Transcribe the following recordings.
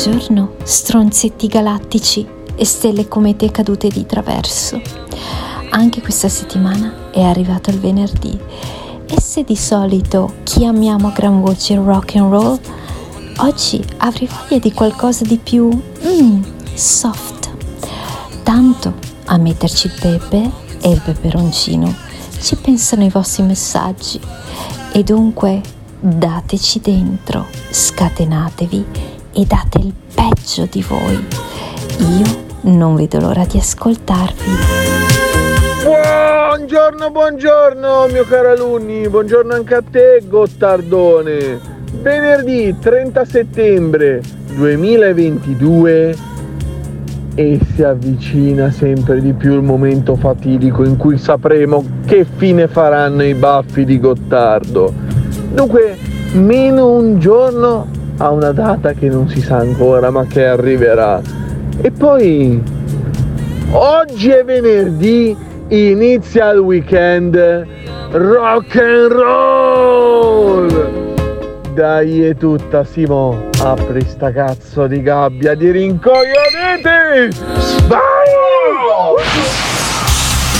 Buongiorno, stronzetti galattici e stelle comete cadute di traverso. Anche questa settimana è arrivato il venerdì e se di solito chiamiamo a gran voce rock and roll, oggi avrei voglia di qualcosa di più mm, soft. Tanto a metterci il pepe e il peperoncino ci pensano i vostri messaggi e dunque dateci dentro, scatenatevi e date il peggio di voi. Io non vedo l'ora di ascoltarvi. Buongiorno, buongiorno mio caro alunni, buongiorno anche a te Gottardone. Venerdì 30 settembre 2022 e si avvicina sempre di più il momento fatidico in cui sapremo che fine faranno i baffi di Gottardo. Dunque, meno un giorno a una data che non si sa ancora ma che arriverà. E poi, oggi è venerdì, inizia il weekend rock and roll! Dai è tutta Simo, apri sta cazzo di gabbia di rincoglioniti! Vai!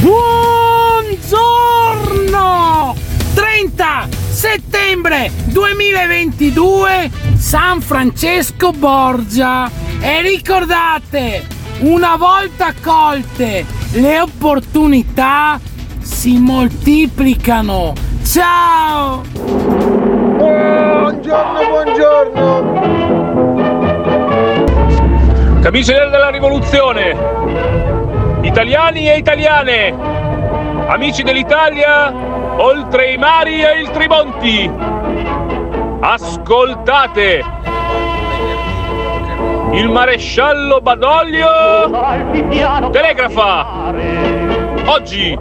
Buongiorno! 30 settembre 2022 San Francesco Borgia e ricordate, una volta colte le opportunità si moltiplicano. Ciao! Buongiorno, buongiorno! Camicie della rivoluzione! Italiani e italiane, amici dell'Italia, oltre i mari e il Trimonti, ascoltate! Il maresciallo Badoglio telegrafa! Oggi,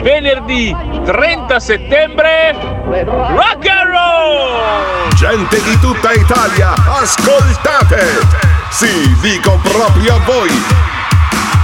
venerdì 30 settembre, rock and roll! Gente di tutta Italia, ascoltate! Sì, dico proprio a voi!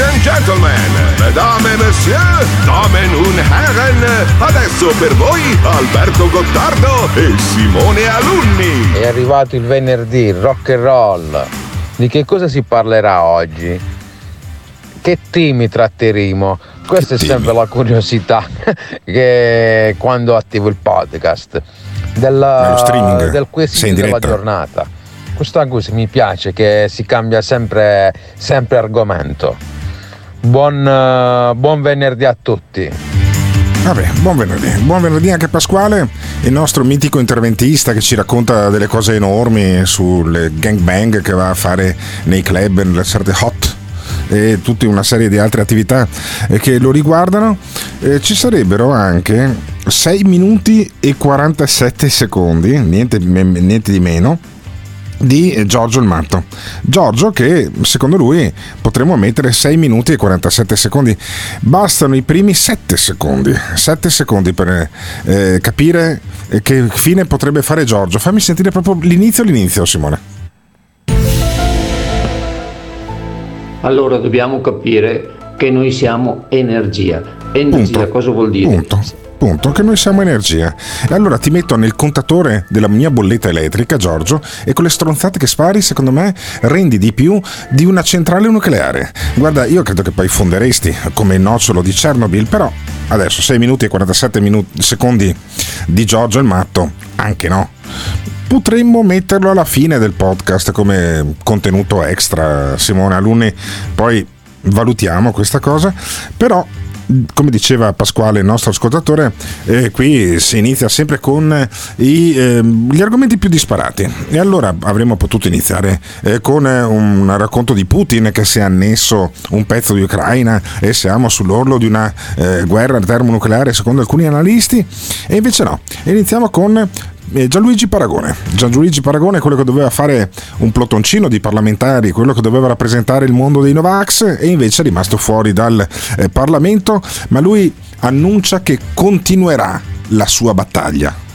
Ladies and gentlemen, mesdames et messieurs, damen und herren, adesso per voi Alberto Gottardo e Simone Alunni. È arrivato il venerdì, rock and roll. Di che cosa si parlerà oggi? Che temi tratteremo? Questa è sempre la curiosità che quando attivo il podcast della, del quesito della giornata. Questa cosa mi piace che si cambia sempre, sempre argomento. Buon, eh, buon venerdì a tutti. Vabbè, buon venerdì. Buon venerdì anche Pasquale, il nostro mitico interventista che ci racconta delle cose enormi sulle gangbang che va a fare nei club, nelle serate hot e tutta una serie di altre attività eh, che lo riguardano. Eh, ci sarebbero anche 6 minuti e 47 secondi, niente, niente di meno di Giorgio il Matto. Giorgio che secondo lui potremmo mettere 6 minuti e 47 secondi. Bastano i primi 7 secondi. 7 secondi per eh, capire che fine potrebbe fare Giorgio. Fammi sentire proprio l'inizio l'inizio Simone. Allora dobbiamo capire che noi siamo energia. Energia Punto. cosa vuol dire? Punto. Punto, che noi siamo energia. E allora ti metto nel contatore della mia bolletta elettrica, Giorgio, e con le stronzate che spari, secondo me, rendi di più di una centrale nucleare. Guarda, io credo che poi fonderesti come il nocciolo di Chernobyl, però adesso 6 minuti e 47 minuti, secondi di Giorgio il matto, anche no. Potremmo metterlo alla fine del podcast come contenuto extra, Simone Alunni, poi valutiamo questa cosa, però come diceva Pasquale, il nostro ascoltatore, eh, qui si inizia sempre con i, eh, gli argomenti più disparati. E allora avremmo potuto iniziare eh, con un racconto di Putin che si è annesso un pezzo di Ucraina e siamo sull'orlo di una eh, guerra termonucleare secondo alcuni analisti. E invece no, iniziamo con eh, Gianluigi Paragone. Gianluigi Paragone è quello che doveva fare un plotoncino di parlamentari, quello che doveva rappresentare il mondo dei Novax e invece è rimasto fuori dal eh, Parlamento, ma lui annuncia che continuerà la sua battaglia.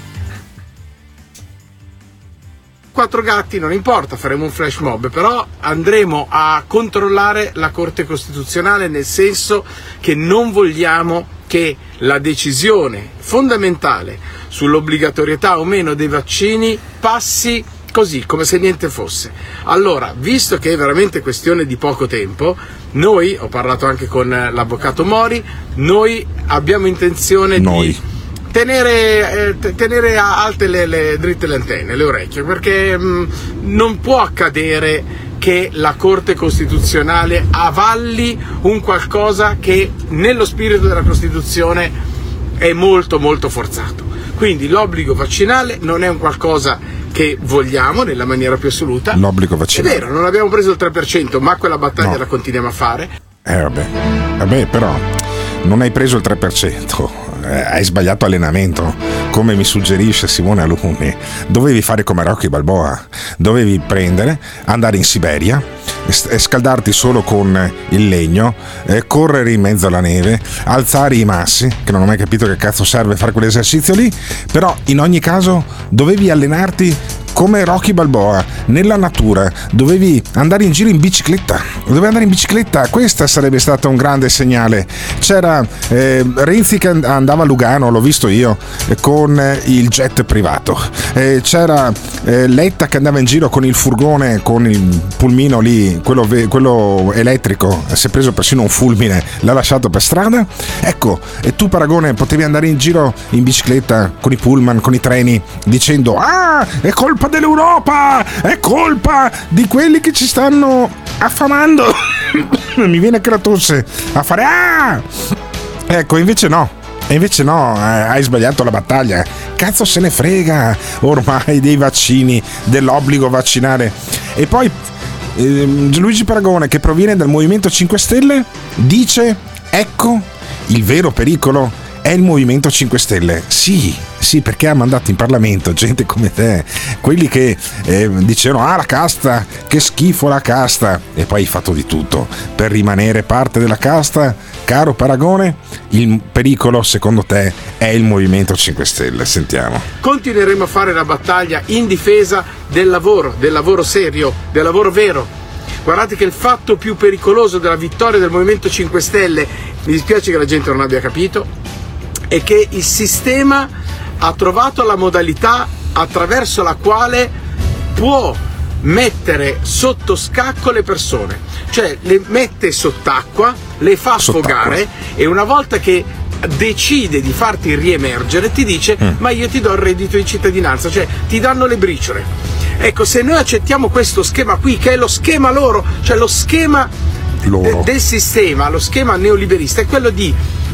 quattro gatti non importa, faremo un flash mob, però andremo a controllare la Corte Costituzionale nel senso che non vogliamo che la decisione fondamentale sull'obbligatorietà o meno dei vaccini passi così, come se niente fosse. Allora, visto che è veramente questione di poco tempo, noi, ho parlato anche con l'avvocato Mori, noi abbiamo intenzione Noi. di tenere, eh, tenere alte le, le- dritte le antenne, le orecchie, perché mh, non può accadere che la Corte Costituzionale avalli un qualcosa che nello spirito della Costituzione è molto molto forzato. Quindi l'obbligo vaccinale non è un qualcosa che vogliamo nella maniera più assoluta. L'obbligo È vaccinale. vero, non abbiamo preso il 3%, ma quella battaglia No. la continuiamo a fare. Eh vabbè, vabbè però non hai preso il 3%, eh, hai sbagliato allenamento, come mi suggerisce Simone Alunni. Dovevi fare come Rocky Balboa, dovevi prendere, andare in Siberia, scaldarti solo con il legno, eh, correre in mezzo alla neve, alzare i massi, che non ho mai capito che cazzo serve fare quell'esercizio lì, però in ogni caso dovevi allenarti come Rocky Balboa nella natura. Dovevi andare in giro in bicicletta. Dovevi andare in bicicletta questa sarebbe stato un grande segnale. C'era eh, Renzi che and- andava a Lugano l'ho visto io eh, con eh, il jet privato. Eh, c'era eh, Letta che andava in giro con il furgone con il pulmino lì quello, quello elettrico si è preso persino un fulmine l'ha lasciato per strada. Ecco e tu Paragone potevi andare in giro in bicicletta con i pullman con i treni dicendo ah è colpa dell'Europa è colpa di quelli che ci stanno affamando mi viene anche la tosse a fare ah ecco invece no e invece no, eh, hai sbagliato la battaglia. Cazzo se ne frega ormai dei vaccini, dell'obbligo vaccinare. E poi ehm, Luigi Paragone, che proviene dal Movimento 5 Stelle, dice: Ecco, il vero pericolo è il Movimento 5 Stelle. Sì, sì, perché ha mandato in Parlamento gente come te, quelli che eh, dicevano: Ah, la casta, che schifo la casta. E poi hai fatto di tutto per rimanere parte della casta. Caro Paragone, il pericolo secondo te è il Movimento 5 Stelle. Sentiamo. continueremo a fare la battaglia in difesa del lavoro, del lavoro serio, del lavoro vero. Guardate che il fatto più pericoloso della vittoria del Movimento 5 Stelle, mi dispiace che la gente non abbia capito, è che il sistema ha trovato la modalità attraverso la quale può mettere sotto scacco le persone, cioè le mette sott'acqua, le fa Sott'acqua. sfogare e una volta che decide di farti riemergere ti dice Mm. ma io ti do il reddito di cittadinanza, cioè ti danno le briciole. Ecco, se noi accettiamo questo schema qui, che è lo schema loro, cioè lo schema de- del sistema, lo schema neoliberista, è quello di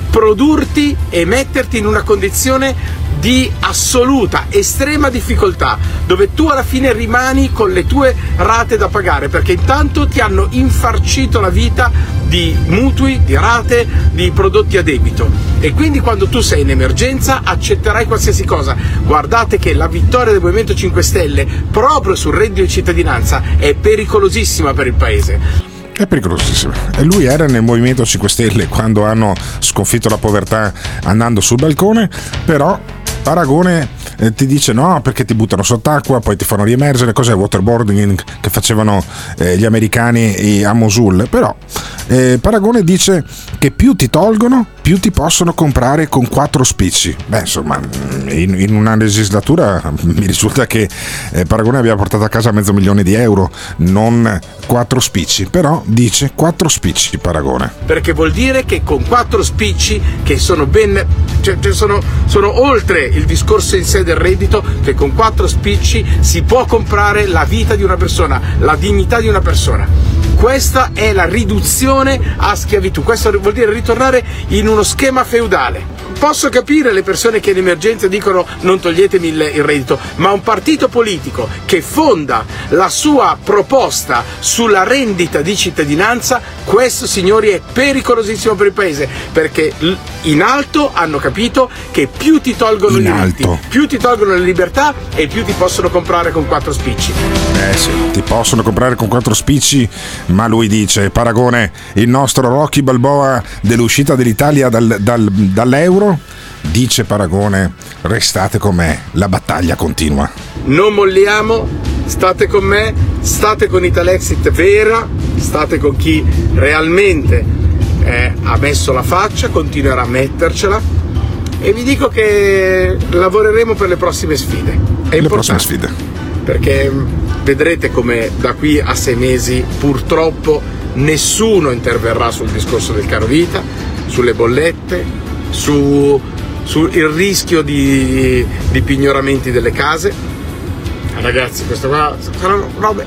produrti e metterti in una condizione di assoluta, estrema difficoltà, dove tu alla fine rimani con le tue rate da pagare, perché intanto ti hanno infarcito la vita di mutui, di rate, di prodotti a debito. E quindi quando tu sei in emergenza accetterai qualsiasi cosa. Guardate che la vittoria del Movimento 5 Stelle proprio sul reddito di cittadinanza è pericolosissima per il Paese. È pericolosissimo. E lui era nel Movimento 5 Stelle quando hanno sconfitto la povertà andando sul balcone, però Paragone eh, ti dice no perché ti buttano sott'acqua, poi ti fanno riemergere, cos'è waterboarding che facevano eh, gli americani a Mosul, però eh, Paragone dice che più ti tolgono, più ti possono comprare con quattro spicci. Beh, insomma, in, in una legislatura mi risulta che eh, Paragone abbia portato a casa mezzo milione di euro, non quattro spicci, però dice quattro spicci Paragone. Perché vuol dire che con quattro spicci che sono ben cioè, cioè sono, sono oltre il discorso in sé del reddito che con quattro spicci si può comprare la vita di una persona, la dignità di una persona. Questa è la riduzione a schiavitù, questo vuol dire ritornare in uno schema feudale. Posso capire le persone che in emergenza dicono non toglietemi il, il reddito, ma un partito politico che fonda la sua proposta sulla rendita di cittadinanza, questo signori è pericolosissimo per il paese, perché in alto hanno capito che più ti tolgono In i diritti, più ti tolgono le libertà e più ti possono comprare con quattro spicci. Eh sì, ti possono comprare con quattro spicci, ma lui dice, Paragone, il nostro Rocky Balboa dell'uscita dell'Italia dal- dal- dall'euro, dice Paragone, restate con me, la battaglia continua. non molliamo, state con me, state con Italexit vera, state con chi realmente eh, ha messo la faccia, continuerà a mettercela e vi dico che lavoreremo per le prossime sfide. È Le prossime sfide. perché mh, vedrete come da qui a sei mesi purtroppo nessuno interverrà sul discorso del caro vita, sulle bollette, su- sul rischio di, di pignoramenti delle case. Ragazzi, questo qua saranno robe.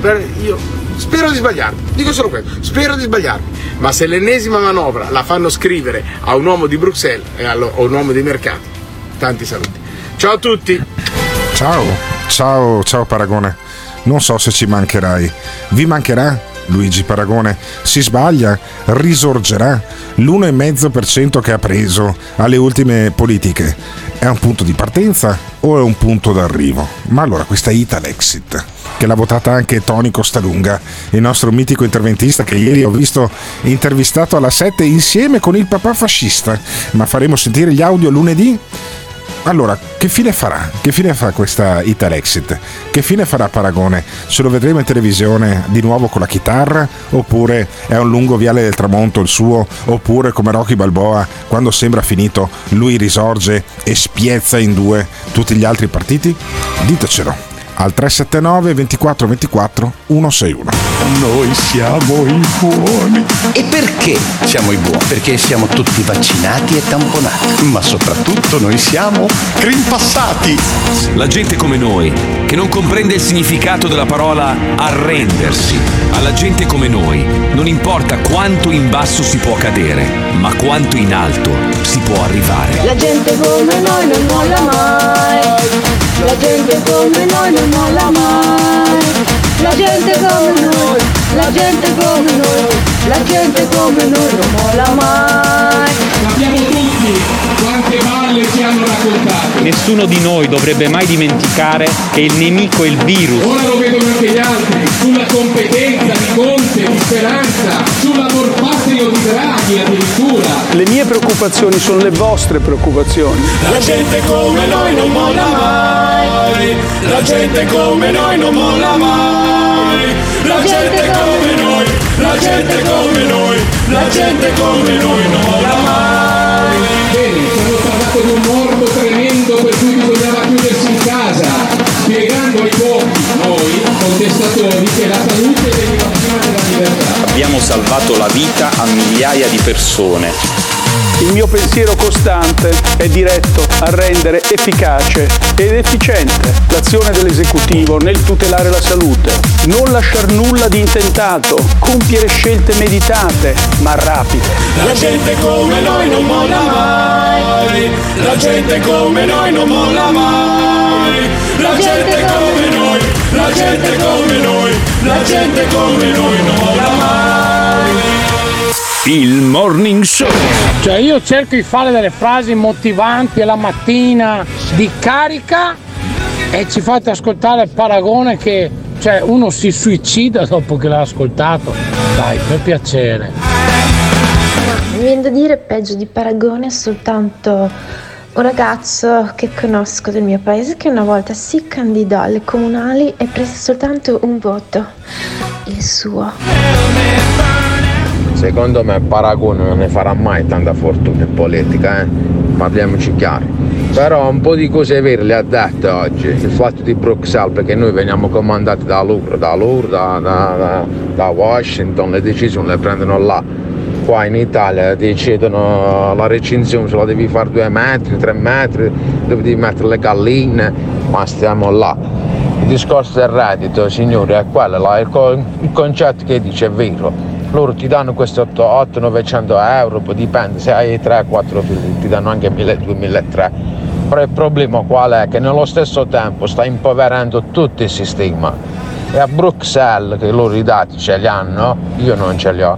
per- Io spero di sbagliarmi, dico solo questo, spero di sbagliarmi. Ma se l'ennesima manovra la fanno scrivere a un uomo di Bruxelles e allo- a un uomo dei mercati, tanti saluti. Ciao a tutti! Ciao, ciao, ciao Paragone. Non so se ci mancherai. Vi mancherà? Luigi Paragone si sbaglia, risorgerà. L'1,5% che ha preso alle ultime politiche è un punto di partenza o è un punto d'arrivo? Ma allora questa Italexit, che l'ha votata anche Tony Costalunga, il nostro mitico interventista che ieri ho visto intervistato alla 7 insieme con il papà fascista, ma faremo sentire gli audio lunedì? Allora, che fine farà? Che fine fa questa Italexit? Che fine farà Paragone? Ce lo vedremo in televisione di nuovo con la chitarra? Oppure è un lungo viale del tramonto il suo? Oppure come Rocky Balboa, quando sembra finito, lui risorge e spiezza in due tutti gli altri partiti? Ditecelo al 379 24 24 161. Noi siamo i buoni. E perché siamo i buoni? Perché siamo tutti vaccinati e tamponati. Ma soprattutto noi siamo crimpassati. La gente come noi, che non comprende il significato della parola arrendersi. Alla gente come noi non importa quanto in basso si può cadere, ma quanto in alto si può arrivare. La gente come noi non molla mai. La gente come noi non molla mai. La gente come noi, la gente come noi, la gente come noi non molla mai. Sappiamo tutti quante balle ci hanno raccontato. Nessuno di noi dovrebbe mai dimenticare che il nemico è il virus. Ora lo vedono anche gli altri, sulla competenza di Conte, di Speranza, sull'amor patrio di Draghi addirittura. Le mie preoccupazioni sono le vostre preoccupazioni. La gente come noi non molla mai. La gente come noi non molla mai. La gente come noi, la gente come noi, la gente come noi non molla mai. Bene, hanno parlato di un morbo tremendo per cui bisognava chiudersi in casa, spiegando ai pochi, noi, contestatori, che la salute veniva prima della libertà. Abbiamo salvato la vita a migliaia di persone. Il mio pensiero costante è diretto a rendere efficace ed efficiente l'azione dell'esecutivo nel tutelare la salute, non lasciar nulla di intentato, compiere scelte meditate ma rapide. La gente come noi non molla mai. la gente come noi non molla mai. La gente come noi, la gente come noi, la gente come noi non molla mai. Il morning show. Cioè io cerco di fare delle frasi motivanti alla mattina di carica e ci fate ascoltare il paragone che cioè, uno si suicida dopo che l'ha ascoltato. Dai, per piacere. Mi viene da dire peggio di paragone soltanto un ragazzo che conosco del mio paese che una volta si candidò alle comunali e prese soltanto un voto, il suo. Secondo me Paragone non ne farà mai tanta fortuna in politica, eh? parliamoci chiaro. Però un po' di cose vere le ha dette oggi, il fatto di Bruxelles, perché noi veniamo comandati da loro, da loro, da, da, da, Washington, le decisioni le prendono là. Qua in Italia decidono la recinzione, se la devi fare due metri, tre metri, dove devi mettere le galline, ma stiamo là. Il discorso del reddito, signori, è quello là, il concetto che dice è vero loro ti danno questi 800-900 euro, poi dipende se hai 3-4 figli, ti danno anche 1.200-1.300. Però il problema qual è? Che nello stesso tempo sta impoverendo tutto il sistema. E a Bruxelles, che loro i dati ce li hanno, io non ce li ho,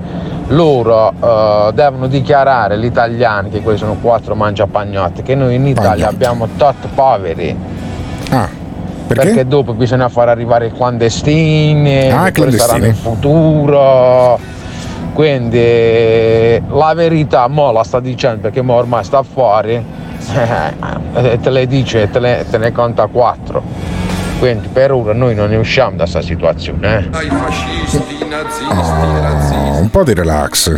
loro uh, devono dichiarare gli italiani, che quelli sono quattro mangiapagnotti, che noi in Italia abbiamo tot poveri. Ah, perché? perché? dopo bisogna far arrivare i clandestini, ah, clandestini. saranno il futuro. Quindi la verità mo la sta dicendo perché mo ormai sta fuori, eh, te le dice, te, le, te ne conta quattro. Quindi per ora noi non ne usciamo da questa situazione. Eh. Oh, un po' di relax,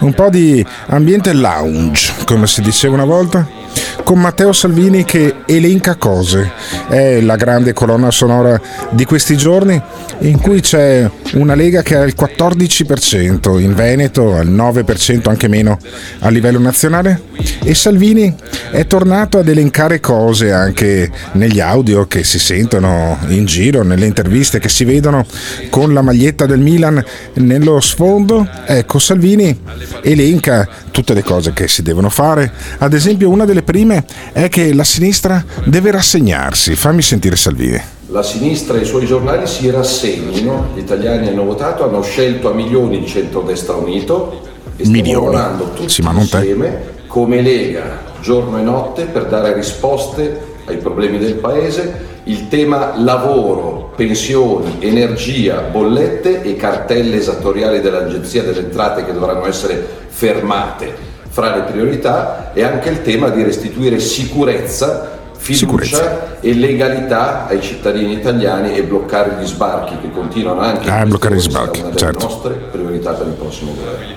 un po' di ambiente lounge, come si diceva una volta con Matteo Salvini che elenca cose. È la grande colonna sonora di questi giorni in cui c'è una Lega che ha il 14%, in Veneto al 9% anche meno a livello nazionale e Salvini è tornato ad elencare cose anche negli audio che si sentono in giro, nelle interviste che si vedono con la maglietta del Milan nello sfondo. Ecco, Salvini elenca tutte le cose che si devono fare. Ad esempio una delle prime è che la sinistra deve rassegnarsi. Fammi sentire Salvini la sinistra e i suoi giornali si rassegnino, gli italiani hanno votato, hanno scelto a milioni di centrodestra unito e stiamo milioni. lavorando tutti sì, insieme come Lega giorno e notte per dare risposte ai problemi del Paese. Il tema lavoro, pensioni, energia, bollette e cartelle esattoriali dell'Agenzia delle Entrate che dovranno essere fermate fra le priorità e anche il tema di restituire sicurezza fiducia Sicurezza. e legalità ai cittadini italiani e bloccare gli sbarchi che continuano anche a ah, bloccare gli sbarchi, certo. nostre priorità per il prossimo governo.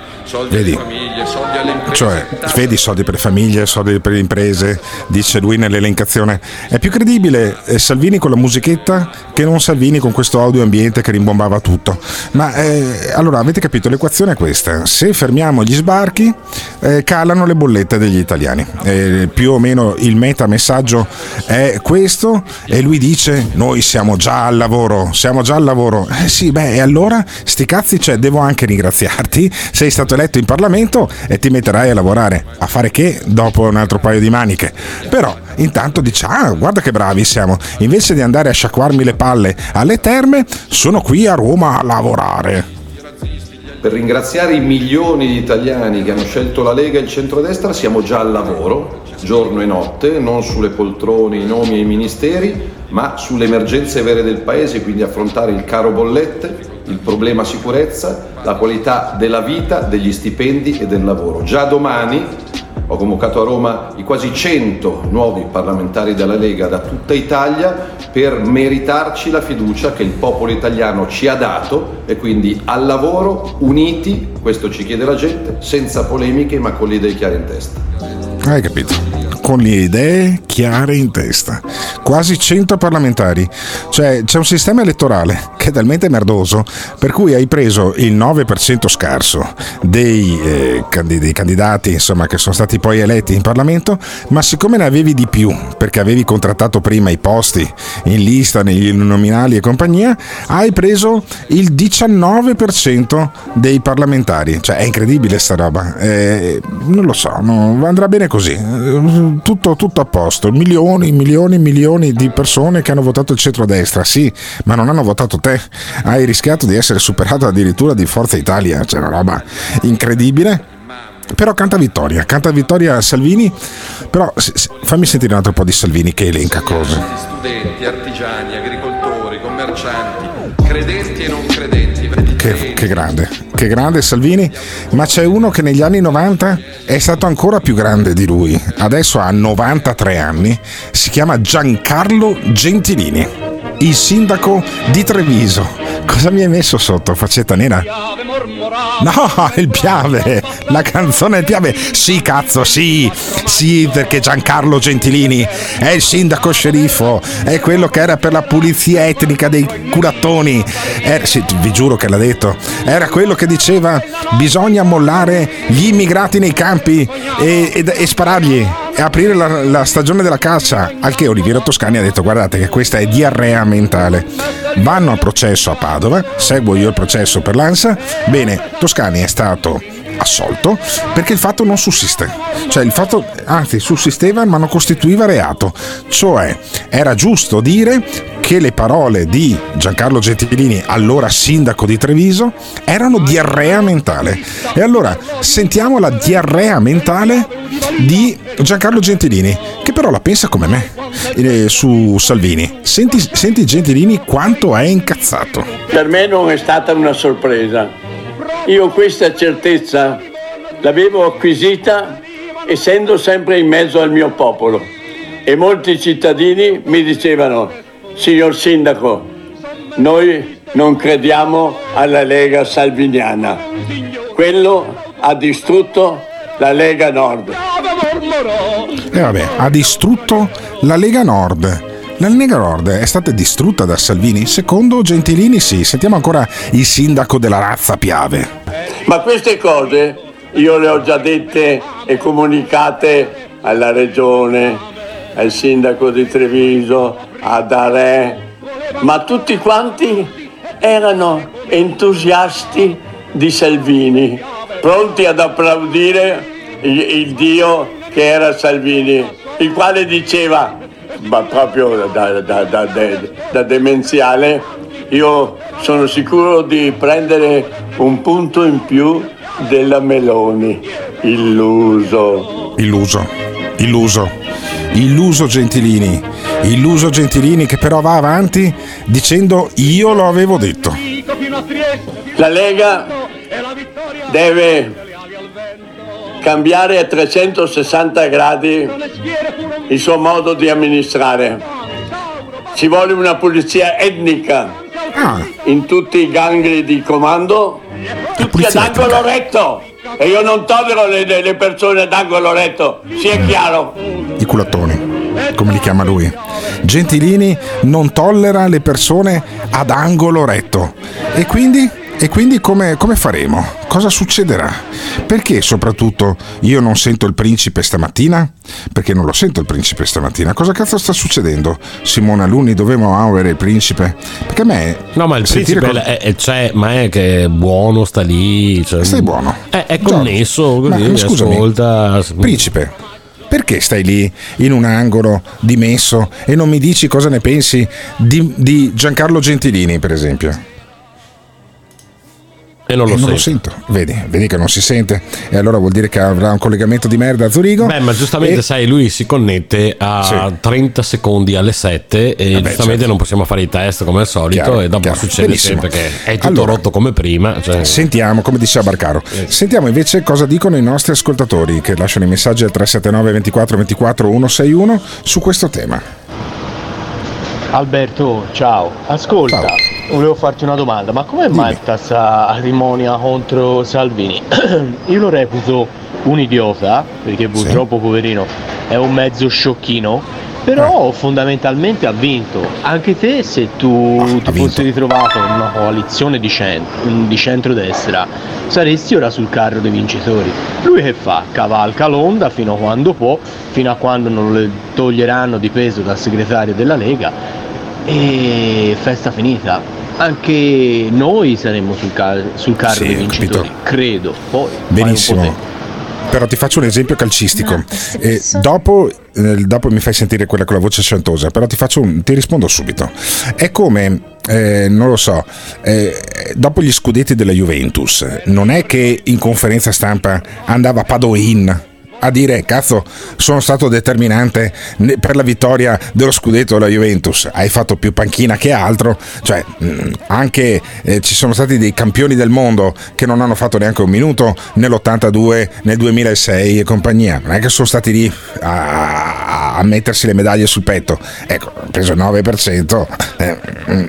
Vedi? Famiglie, imprese. Cioè, vedi soldi per le famiglie, soldi per le imprese, dice lui nell'elencazione. È più credibile eh, Salvini con la musichetta che non Salvini con questo audio ambiente che rimbombava tutto. Ma eh, allora avete capito, l'equazione è questa. Se fermiamo gli sbarchi, eh, calano le bollette degli italiani. Eh, più o meno il meta messaggio è questo e lui dice noi siamo già al lavoro, siamo già al lavoro. Eh sì, beh, e allora sti cazzi, cioè, devo anche ringraziarti. Sei stato eletto in Parlamento e ti metterai a lavorare. A fare che dopo un altro paio di maniche. Però intanto dici, ah, guarda che bravi siamo. Invece di andare a sciacquarmi le palle alle terme, sono qui a Roma a lavorare. Per ringraziare i milioni di italiani che hanno scelto la Lega e il centrodestra siamo già al lavoro, giorno e notte, non sulle poltrone, i nomi e i ministeri, ma sulle emergenze vere del Paese, quindi affrontare il caro bollette, il problema sicurezza, la qualità della vita, degli stipendi e del lavoro. Già domani ho convocato a Roma i quasi 100 nuovi parlamentari della Lega da tutta Italia per meritarci la fiducia che il popolo italiano ci ha dato e quindi al lavoro, uniti, questo ci chiede la gente, senza polemiche ma con le idee chiare in testa. Hai capito? con le idee chiare in testa. Quasi 100 parlamentari. Cioè c'è un sistema elettorale è talmente merdoso per cui hai preso il 9% scarso dei, eh, dei candidati insomma, che sono stati poi eletti in Parlamento, ma siccome ne avevi di più, perché avevi contrattato prima i posti in lista, negli nominali e compagnia, hai preso il 19% dei parlamentari. Cioè è incredibile sta roba. Eh, non lo so, no, andrà bene così. Tutto, tutto a posto. Milioni, milioni, milioni di persone che hanno votato il centrodestra, sì, ma non hanno votato te. Hai rischiato di essere superato addirittura di Forza Italia. Cioè una roba incredibile. Però canta vittoria, canta vittoria Salvini, però fammi sentire un altro po' di Salvini che elenca cose. Studenti, artigiani, agricoltori, commercianti, credenti e non credenti. Che, che grande, che grande Salvini, ma c'è uno che negli anni 90 è stato ancora più grande di lui, adesso ha 93 anni, si chiama Giancarlo Gentilini, il sindaco di Treviso. Cosa mi hai messo sotto, faccetta nera? No, il Piave, la canzone del Piave. Sì, cazzo, sì, sì, perché Giancarlo Gentilini è il sindaco sceriffo, è quello che era per la pulizia etnica dei curattoni. Era- sì, vi giuro che l'ha detto. Era quello che diceva bisogna mollare gli immigrati nei campi e, e- e sparargli aprire la, la stagione della caccia. Al che Oliviero Toscani ha detto guardate che questa è diarrea mentale. Vanno a processo a Padova, seguo io il processo per l'ANSA. Bene, Toscani è stato assolto perché il fatto non sussiste. Cioè il fatto, anzi, sussisteva ma non costituiva reato. Cioè era giusto dire che le parole di Giancarlo Gentilini, allora sindaco di Treviso, erano diarrea mentale. E allora sentiamo la diarrea mentale di Giancarlo Gentilini, che però la pensa come me eh, su Salvini. Senti, senti Gentilini quanto è incazzato. Per me non è stata una sorpresa. Io questa certezza l'avevo acquisita essendo sempre in mezzo al mio popolo e molti cittadini mi dicevano, signor Sindaco, noi non crediamo alla Lega Salviniana. Quello ha distrutto la Lega Nord. E vabbè, ha distrutto la Lega Nord. La Lega Nord è stata distrutta da Salvini? Secondo Gentilini sì. Sentiamo ancora il sindaco della razza Piave. Ma queste cose io le ho già dette e comunicate alla regione, al sindaco di Treviso, ad Are, ma tutti quanti erano entusiasti di Salvini, pronti ad applaudire il, il Dio che era Salvini, il quale diceva, ma proprio da- da- da- da demenziale, io sono sicuro di prendere un punto in più della Meloni. Illuso. Illuso, illuso, illuso Gentilini, illuso Gentilini che però va avanti dicendo io lo avevo detto. La Lega deve cambiare a 360 gradi il suo modo di amministrare. Ci vuole una pulizia etnica in tutti i gangli di comando, tutti ad angolo retto. E io non tollero le, le- le persone ad angolo retto, sia chiaro. I culattoni, come li chiama lui. Gentilini non tollera le persone ad angolo retto. E quindi? E quindi come, come faremo? Cosa succederà? Perché soprattutto io non sento il principe stamattina? Perché non lo sento il principe stamattina. Cosa cazzo sta succedendo? Simona Luni, dovevamo avere il principe? Perché a me... No, ma il principe co- è, è- c'è, ma è che è buono, sta lì. Cioè, Stai buono. È, è connesso, Ma- così, ma scusami, ascolta. Principe, perché stai lì in un angolo dimesso e non mi dici cosa ne pensi di, di Giancarlo Gentilini, per esempio? E non lo Eh, non sento. sento. Vedi, vedi che non si sente. E allora vuol dire che avrà un collegamento di merda a Zurigo. Beh, ma giustamente, E- sai, lui si connette a Sì. 30 secondi alle 7 e Vabbè, giustamente certo. non possiamo fare i test come al solito Chiaro, e dopo chiaro. succede Benissimo. sempre che è tutto Allora, rotto come prima. Cioè, Sentiamo, come diceva Barcaro, sentiamo invece cosa dicono i nostri ascoltatori che lasciano i messaggi al 379 24 24 161 su questo tema. Alberto, ciao. Ascolta, volevo farti una domanda, ma come mai questa acrimonia contro Salvini? Io lo reputo un idiota, perché purtroppo poverino è un mezzo sciocchino, Però fondamentalmente ha vinto. Anche te, se tu ti fossi ritrovato in una coalizione di, centro, di centrodestra, saresti ora sul carro dei vincitori. Lui che fa? Cavalca l'onda fino a quando può, fino a quando non lo toglieranno di peso dal segretario della Lega e festa finita. Anche noi saremmo sul, car- sul carro Sì, dei vincitori, capito. credo. Poi Benissimo. Però ti faccio un esempio calcistico. Eh, dopo, eh, dopo mi fai sentire quella con la voce chantosa, però ti, faccio un- ti rispondo subito. È come, eh, non lo so, eh, dopo gli scudetti della Juventus, non è che in conferenza stampa andava Padoin a dire cazzo sono stato determinante per la vittoria dello scudetto della Juventus. Hai fatto più panchina che altro. Cioè anche eh, ci sono stati dei campioni del mondo che non hanno fatto neanche un minuto nell'82 nel 2006 e compagnia. Non è che sono stati lì a, a mettersi le medaglie sul petto. Ecco preso il 9% eh,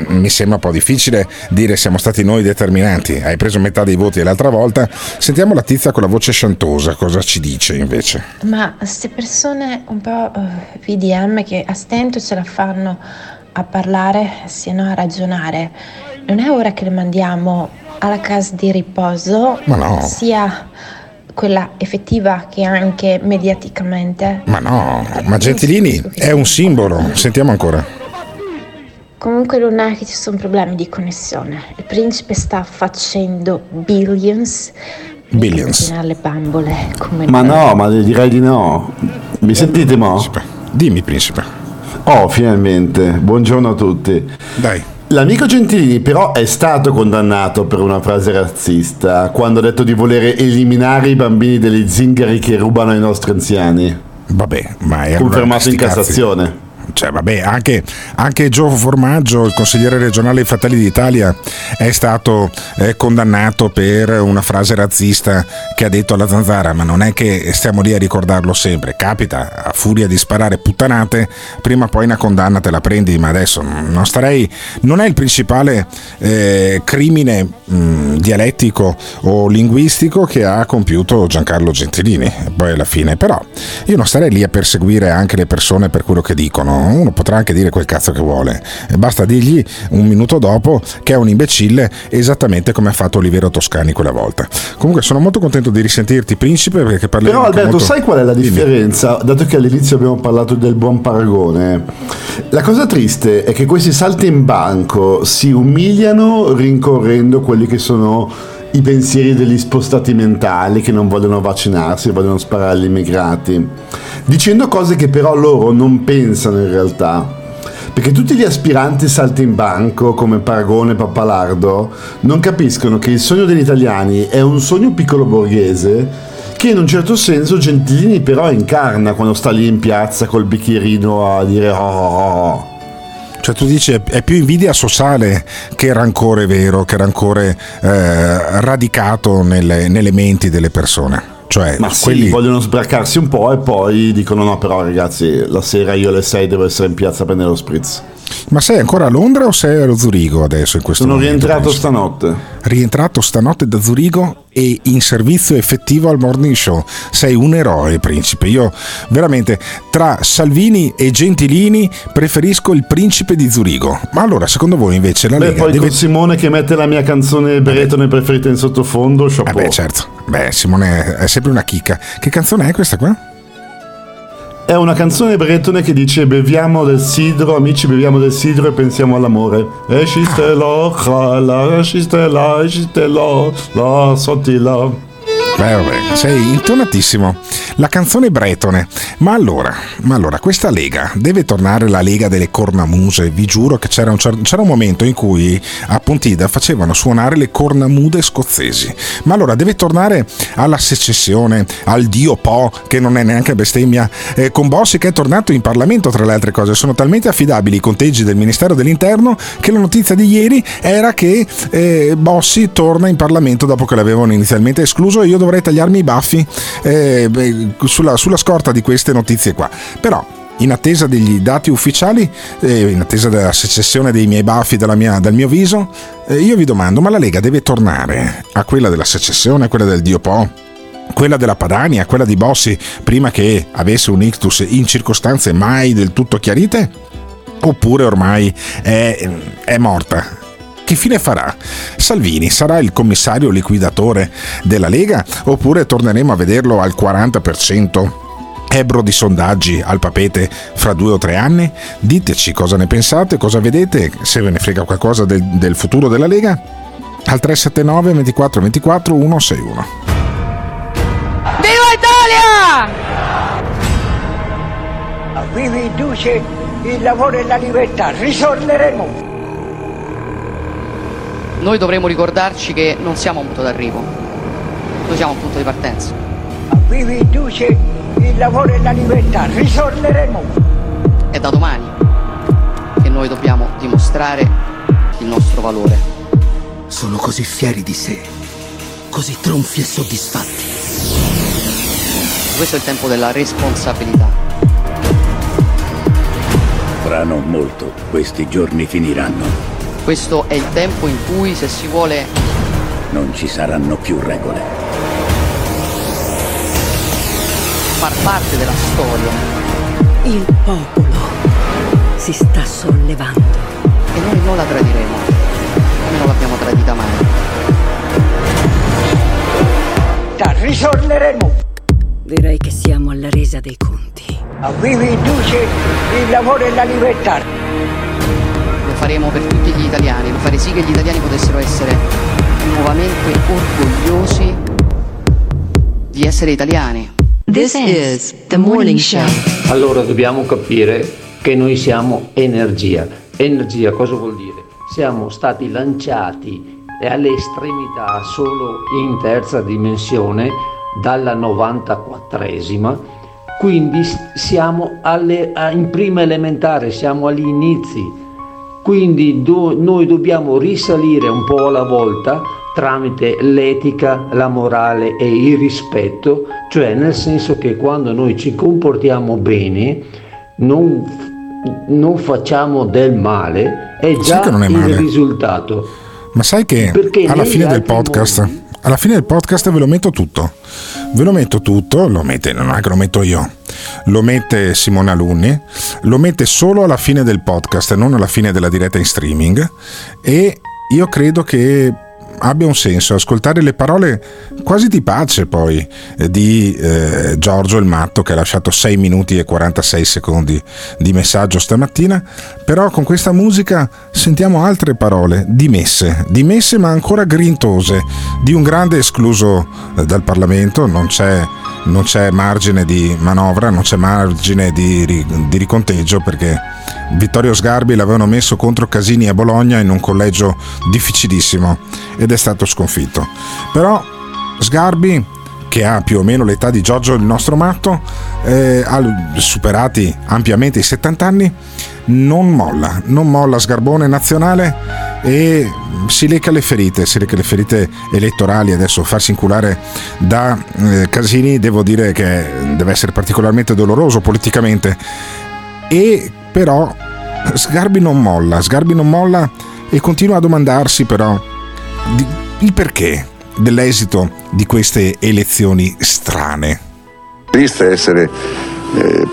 mi sembra un po' difficile dire siamo stati noi determinanti. Hai preso metà dei voti l'altra volta. Sentiamo la tizia con la voce chantosa cosa ci dice invece Ma queste persone un po' eh, VDM che a stento ce la fanno a parlare, siano a ragionare, non è ora che le mandiamo alla casa di riposo, Ma no. sia quella effettiva che anche mediaticamente? Ma no, ma Gentilini è un simbolo. Sentiamo ancora. Comunque non è che ci sono problemi di connessione. Il principe sta facendo billions. Billions. alle bambole come Ma no, ma direi di no. Mi sentite mo? Dimmi, principe. Oh, finalmente. Buongiorno a tutti. Dai. L'amico Gentilini però è stato condannato per una frase razzista quando ha detto di volere eliminare i bambini degli zingari che rubano ai nostri anziani. Vabbè, ma è Confermato in. Cassazione. Cioè, vabbè, anche, anche Gio Formaggio, il consigliere regionale Fratelli d'Italia, è stato eh, condannato per una frase razzista che ha detto alla zanzara, ma non è che stiamo lì a ricordarlo sempre. Capita, a furia di sparare puttanate, prima o poi una condanna te la prendi, ma adesso non starei. Non è il principale eh, crimine mh, dialettico o linguistico che ha compiuto Giancarlo Gentilini, poi alla fine. Però io non starei lì a perseguire anche le persone per quello che dicono. Uno potrà anche dire quel cazzo che vuole. Basta dirgli un minuto dopo che è un imbecille, esattamente come ha fatto Olivero Toscani quella volta. Comunque sono molto contento di risentirti, principe, perché parliamo Però Alberto, molto- sai qual è la Dimmi. differenza? Dato che all'inizio abbiamo parlato del buon paragone, la cosa triste è che questi salti in banco si umiliano rincorrendo quelli che sono i pensieri degli spostati mentali che non vogliono vaccinarsi, vogliono sparare agli immigrati, dicendo cose che però loro non pensano in realtà. Perché tutti gli aspiranti salti in banco come Paragone e Pappalardo non capiscono che il sogno degli italiani è un sogno piccolo borghese che in un certo senso Gentilini però incarna quando sta lì in piazza col bicchierino a dire oh, oh, oh. Cioè tu dici è- più invidia sociale che rancore vero, che rancore eh, radicato nelle, nelle menti delle persone. Cioè, Ma sì, quelli... vogliono sbraccarsi un po' e poi dicono no però ragazzi la sera io alle 6 devo essere in piazza a prendere lo spritz. Ma sei ancora a Londra o sei a Zurigo adesso in questo Sono momento? rientrato penso? stanotte. Rientrato stanotte da Zurigo e in servizio effettivo al morning show. Sei un eroe, principe. Io veramente tra Salvini e Gentilini preferisco il principe di Zurigo. Ma allora, secondo voi invece la Beh, Lega poi deve con Simone che mette la mia canzone Bretone preferita in sottofondo, chapeau. Beh, certo. Beh, Simone è sempre una chicca. Che canzone è questa qua? È una canzone bretone che dice beviamo del sidro, amici beviamo del sidro e pensiamo all'amore. Esiste lo, la, esiste la, esiste lo, la, sottila. Beh, vabbè, sei intonatissimo. La canzone bretone. Ma allora, ma allora, questa lega deve tornare la lega delle cornamuse. Vi giuro che c'era un, cer- c'era un momento in cui a Pontida facevano suonare le cornamude scozzesi. Ma allora deve tornare alla secessione, al Dio Po, che non è neanche bestemmia, eh, con Bossi che è tornato in Parlamento, tra le altre cose. Sono talmente affidabili i conteggi del Ministero dell'Interno che la notizia di ieri era che eh, Bossi torna in Parlamento dopo che l'avevano inizialmente escluso e io dovrei tagliarmi i baffi eh, sulla, sulla scorta di queste notizie qua. Però in attesa degli dati ufficiali, eh, in attesa della secessione dei miei baffi mia- dal mio viso, eh, io vi domando, ma la Lega deve tornare a quella della secessione, a quella del Dio Po? quella della Padania, quella di Bossi, prima che avesse un ictus in circostanze mai del tutto chiarite? Oppure ormai è, è morta? Che fine farà? Salvini sarà il commissario liquidatore della Lega oppure torneremo a vederlo al 40%? Ebro di sondaggi al papete fra due o tre anni? Diteci cosa ne pensate, cosa vedete, se ve ne frega qualcosa del, del futuro della Lega? Al 379 24 24 161. Viva Italia! A cui vi induce il lavoro e la libertà, risorneremo. Noi dovremo ricordarci che non siamo un punto d'arrivo, noi siamo un punto di partenza. A cui vi induce il lavoro e la libertà, risorneremo. È da domani che noi dobbiamo dimostrare il nostro valore. Sono così fieri di sé, così tronfi e soddisfatti. Questo è il tempo della responsabilità. Fra non molto, questi giorni finiranno. Questo è il tempo in cui, se si vuole, Non ci saranno più regole. far parte della storia Il popolo si sta sollevando. e noi non la tradiremo, come non l'abbiamo tradita mai. Da risorneremo. Direi che siamo alla resa dei conti. A cui vi induce il lavoro e la libertà. Lo faremo per tutti gli italiani, per fare sì che gli italiani potessero essere nuovamente orgogliosi di essere italiani. This is the morning show. Allora dobbiamo capire che noi siamo energia. Energia cosa vuol dire? Siamo stati lanciati alle estremità solo in terza dimensione dalla 94esima, quindi siamo alle- in prima elementare, siamo agli inizi. Quindi do- noi dobbiamo risalire un po' alla volta tramite l'etica, la morale e il rispetto, cioè nel senso che quando noi ci comportiamo bene non, non facciamo del male, è Sì già non è il risultato. Ma sai che Perché alla fine del podcast, alla fine del podcast ve lo metto tutto. Ve lo metto tutto, lo mette, non è che lo metto io. Lo mette Simone Alunni, lo mette solo alla fine del podcast, non alla fine della diretta in streaming e io credo che abbia un senso. Ascoltare le parole quasi di pace poi eh, di eh, Giorgio il Matto che ha lasciato 6 minuti e 46 secondi di messaggio stamattina. Però con questa musica sentiamo altre parole dimesse. Dimesse ma ancora grintose di un grande escluso eh, dal Parlamento. Non c'è non c'è margine di manovra, non c'è margine di, di riconteggio perché Vittorio Sgarbi l'avevano messo contro Casini a Bologna in un collegio difficilissimo ed è stato sconfitto. Però Sgarbi, che ha più o meno l'età di Giorgio il nostro matto, eh, ha superati ampiamente i 70 anni, non molla, non molla Sgarbone nazionale e si lecca le ferite, si lecca le ferite elettorali. Adesso farsi inculare da eh, Casini devo dire che deve essere particolarmente doloroso politicamente. E però Sgarbi non molla, Sgarbi non molla e continua a domandarsi però di- il perché dell'esito di queste elezioni strane. Triste essere eh,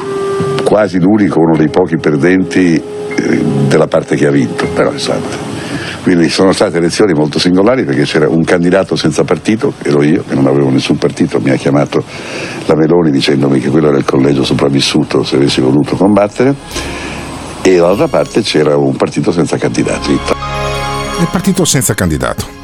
quasi l'unico, uno dei pochi perdenti eh, della parte che ha vinto, però insomma. Quindi sono state elezioni molto singolari perché c'era un candidato senza partito, ero io, che non avevo nessun partito, mi ha chiamato la Meloni dicendomi che quello era il collegio sopravvissuto se avessi voluto combattere, e dall'altra parte c'era un partito senza candidati. Il partito senza candidato.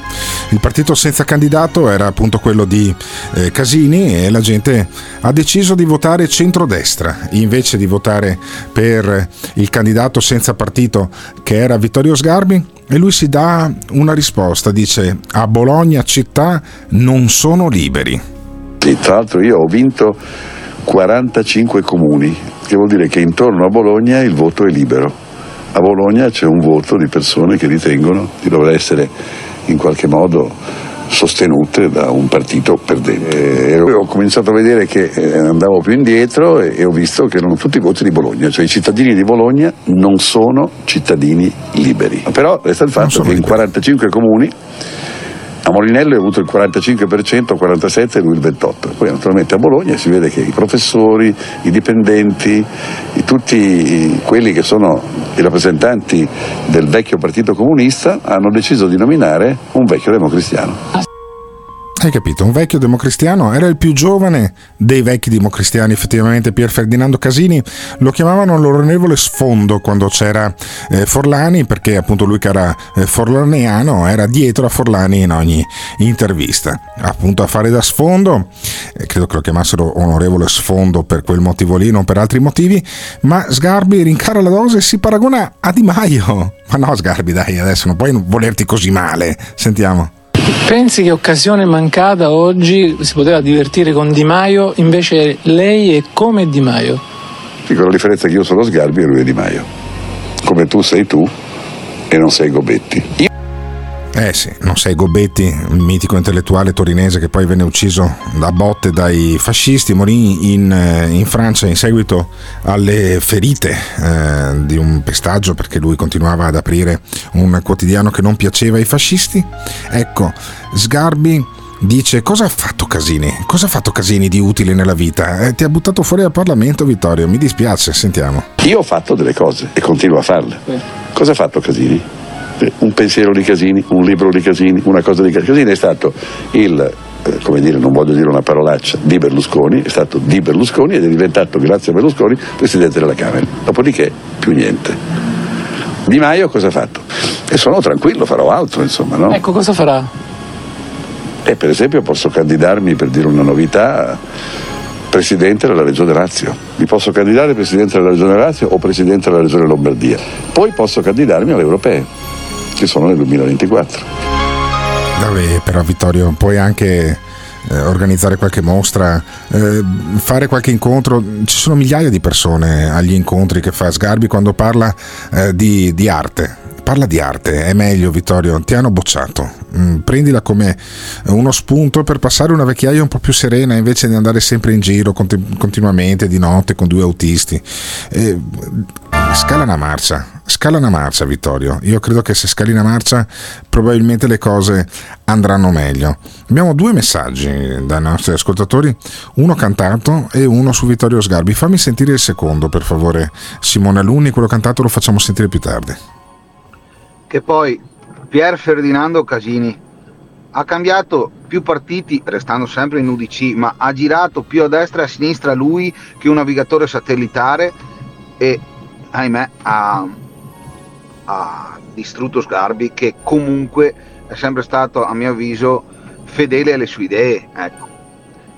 Il partito senza candidato era appunto quello di eh, Casini e la gente ha deciso di votare centrodestra invece di votare per il candidato senza partito che era Vittorio Sgarbi e lui si dà una risposta, dice a Bologna città non sono liberi. Sì, tra l'altro io ho vinto 45 comuni, che vuol dire che intorno a Bologna il voto è libero. A Bologna c'è un voto di persone che ritengono di dover essere in qualche modo sostenute da un partito perdente. E ho cominciato a vedere che eh, andavo più indietro e, ho visto che erano tutti voti di Bologna, cioè i cittadini di Bologna non sono cittadini liberi. Però resta il fatto che in 45 comuni A Molinello è avuto il 45%, 47% e lui il 28%. Poi naturalmente a Bologna si vede che i professori, i dipendenti, tutti quelli che sono i rappresentanti del vecchio partito comunista hanno deciso di nominare un vecchio democristiano. Hai capito? Un vecchio democristiano era il più giovane dei vecchi democristiani, effettivamente Pier Ferdinando Casini lo chiamavano l'onorevole sfondo quando c'era eh, Forlani, perché appunto lui che era eh, forlaniano era dietro a Forlani in ogni intervista. Appunto a fare da sfondo, eh, credo che lo chiamassero onorevole sfondo per quel motivo lì, non per altri motivi, ma Sgarbi rincara la dose e si paragona a Di Maio. Ma no Sgarbi dai, adesso non puoi volerti così male. Sentiamo. Pensi che occasione mancata oggi si poteva divertire con Di Maio, invece lei è come Di Maio. Dico la differenza che io sono Sgarbi e lui è Di Maio. Come tu sei tu e non sei Gobetti. Eh sì, non sei Gobetti, il mitico intellettuale torinese che poi venne ucciso da botte dai fascisti, morì in, eh, in Francia in seguito alle ferite eh, di un pestaggio perché lui continuava ad aprire un quotidiano che non piaceva ai fascisti. Ecco, Sgarbi dice cosa ha fatto Casini? Cosa ha fatto Casini di utile nella vita? Eh, ti ha buttato fuori dal Parlamento Vittorio, mi dispiace, sentiamo. Io ho fatto delle cose e continuo a farle. Cosa ha fatto Casini? Un pensiero di Casini, un libro di Casini, una cosa di Casini. Casini è stato il, eh, come dire, non voglio dire una parolaccia, di Berlusconi, è stato di Berlusconi ed è diventato, grazie a Berlusconi, Presidente della Camera. Dopodiché, più niente. Di Maio cosa ha fatto? E sono tranquillo, farò altro, insomma, no? Ecco, cosa farà? E per esempio posso candidarmi, per dire una novità, Presidente della Regione Lazio. Mi posso candidare Presidente della Regione Lazio o Presidente della Regione Lombardia. Poi posso candidarmi alle europee, che sono nel 2024. Vabbè, però Vittorio, puoi anche eh, organizzare qualche mostra, eh, fare qualche incontro. Ci sono migliaia di persone agli incontri che fa Sgarbi quando parla eh, di, di arte. Parla di arte, è meglio Vittorio, ti hanno bocciato. Mm, prendila come uno spunto per passare una vecchiaia un po' più serena invece di andare sempre in giro conti- continuamente di notte con due autisti. Eh, scala una marcia, scala una marcia Vittorio. Io credo che se scali una marcia probabilmente le cose andranno meglio. Abbiamo due messaggi dai nostri ascoltatori, uno cantato e uno su Vittorio Sgarbi. Fammi sentire il secondo per favore Simone Alunni, quello cantato lo facciamo sentire più tardi. che poi Pier Ferdinando Casini ha cambiato più partiti, restando sempre in UDC, ma ha girato più a destra e a sinistra lui che un navigatore satellitare e ahimè ha, ha distrutto Sgarbi che comunque è sempre stato a mio avviso fedele alle sue idee. Ecco.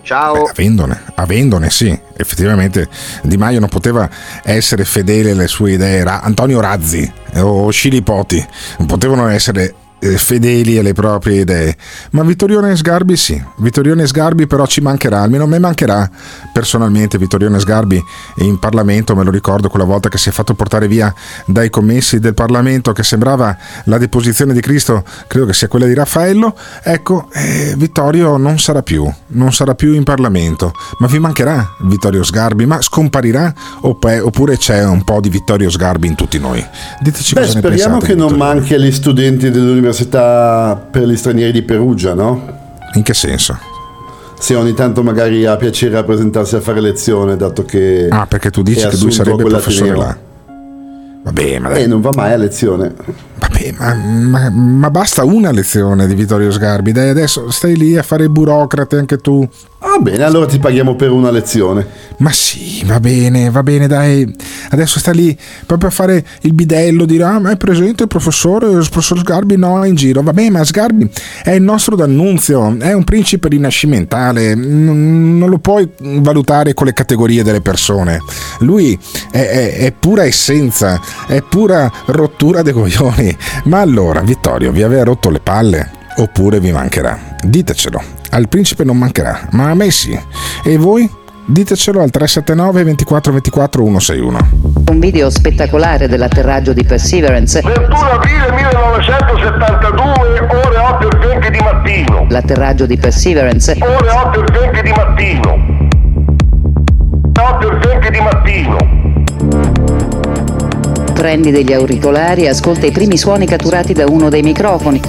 Ciao. Avendone, avendone sì, effettivamente Di Maio non poteva essere fedele alle sue idee, Antonio Razzi o Scilipoti non potevano essere fedeli alle proprie idee, ma Vittorione Sgarbi sì, Vittorione Sgarbi però ci mancherà, almeno a me mancherà personalmente Vittorione Sgarbi. In Parlamento, me lo ricordo quella volta che si è fatto portare via dai commessi del Parlamento che sembrava la deposizione di Cristo, credo che sia quella di Raffaello, ecco, eh, Vittorio non sarà più, non sarà più in Parlamento, ma vi mancherà Vittorio Sgarbi, ma scomparirà? Oppure c'è un po' di Vittorio Sgarbi in tutti noi? Diteci Beh, cosa ne speriamo pensate. che non manchi agli studenti dell'Università per gli stranieri di Perugia, no? In che senso? Se ogni tanto magari ha piacere a presentarsi a fare lezione, dato che. Ah, perché tu dici che lui sarebbe professore là. Vabbè, ma dai. Eh, non va mai a lezione. Vabbè, ma, ma- ma basta una lezione di Vittorio Sgarbi. Dai, adesso stai lì a fare il burocrate anche tu. Va bene, allora ti paghiamo per una lezione. Ma sì, va bene, va bene, dai. Adesso sta lì proprio a fare il bidello, dire ah, ma è presente il professore, il professor Sgarbi no, è in giro. Vabbè, ma Sgarbi è il nostro D'Annunzio, è un principe rinascimentale, non, non lo puoi valutare con le categorie delle persone. Lui è, è- è pura essenza, è pura rottura dei coglioni. Ma allora, Vittorio, vi aveva rotto le palle? Oppure vi mancherà? Ditecelo. Al principe non mancherà, ma a me sì. E voi? Ditecelo al 379 24 24 161. Un video spettacolare dell'atterraggio di Perseverance. 21 aprile 1972, ore 8 e 20 di mattino. L'atterraggio di Perseverance. Ore 8 e 20 di mattino. 8 e 20 di mattino. Prendi degli auricolari e ascolta i primi suoni catturati da uno dei microfoni.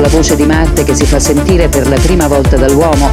La voce di Marte che si fa sentire per la prima volta dall'uomo.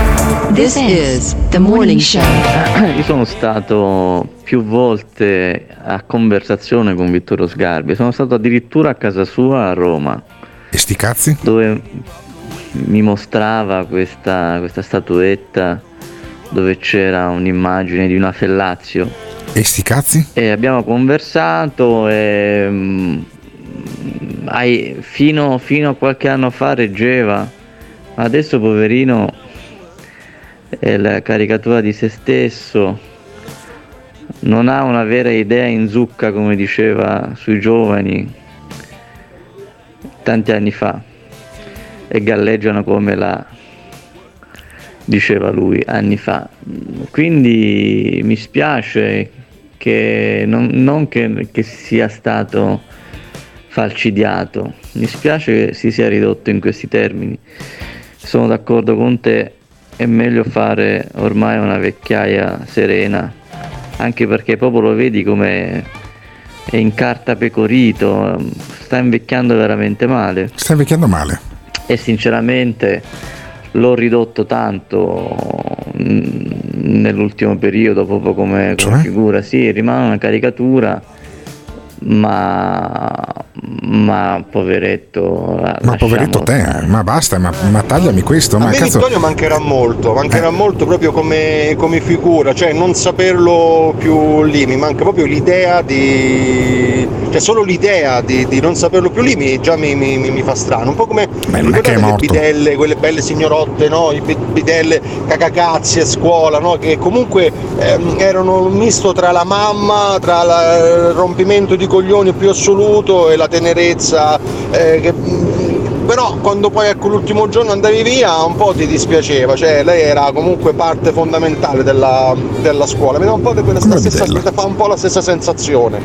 This is the morning show. Io sono stato più volte a conversazione con Vittorio Sgarbi, sono stato addirittura a casa sua a Roma. E sti cazzi? Dove mi mostrava questa, questa statuetta dove c'era un'immagine di una fellazio. E sti cazzi? E abbiamo conversato e mm, ai- fino, fino a qualche anno fa reggeva, ma adesso poverino è la caricatura di se stesso, non ha una vera idea in zucca come diceva sui giovani tanti anni fa e galleggiano come la diceva lui anni fa. Quindi mi spiace che non, non che, che sia stato falcidiato, mi spiace che si sia ridotto in questi termini. Sono d'accordo con te, è meglio fare ormai una vecchiaia serena, anche perché proprio lo vedi come è in carta pecorito, sta invecchiando veramente male. Sta invecchiando male. E sinceramente l'ho ridotto tanto mm, nell'ultimo periodo proprio come, come Cioè? figura. Sì, rimane una caricatura, ma, ma poveretto. la- Ma poveretto te, ma basta, ma, ma tagliami questo. A Ma me cazzo. Vittorio mancherà molto, mancherà molto proprio come, come figura, cioè non saperlo più lì, mi manca proprio l'idea di... cioè solo l'idea di, di non saperlo più lì mi, già mi, mi- mi- mi fa strano, un po' come non è che è morto. bidelle, quelle belle signorotte, no? I bi- bidelle cacacazzi a scuola, no? Che comunque ehm, erano un misto tra la mamma, tra la- il rompimento di coglioni più assoluto e la tenerezza eh, che però quando poi ecco l'ultimo giorno andavi via un po' ti dispiaceva, cioè lei era comunque parte fondamentale della, della scuola, mi dà un po' di quella stessa, fa un po' la stessa sensazione.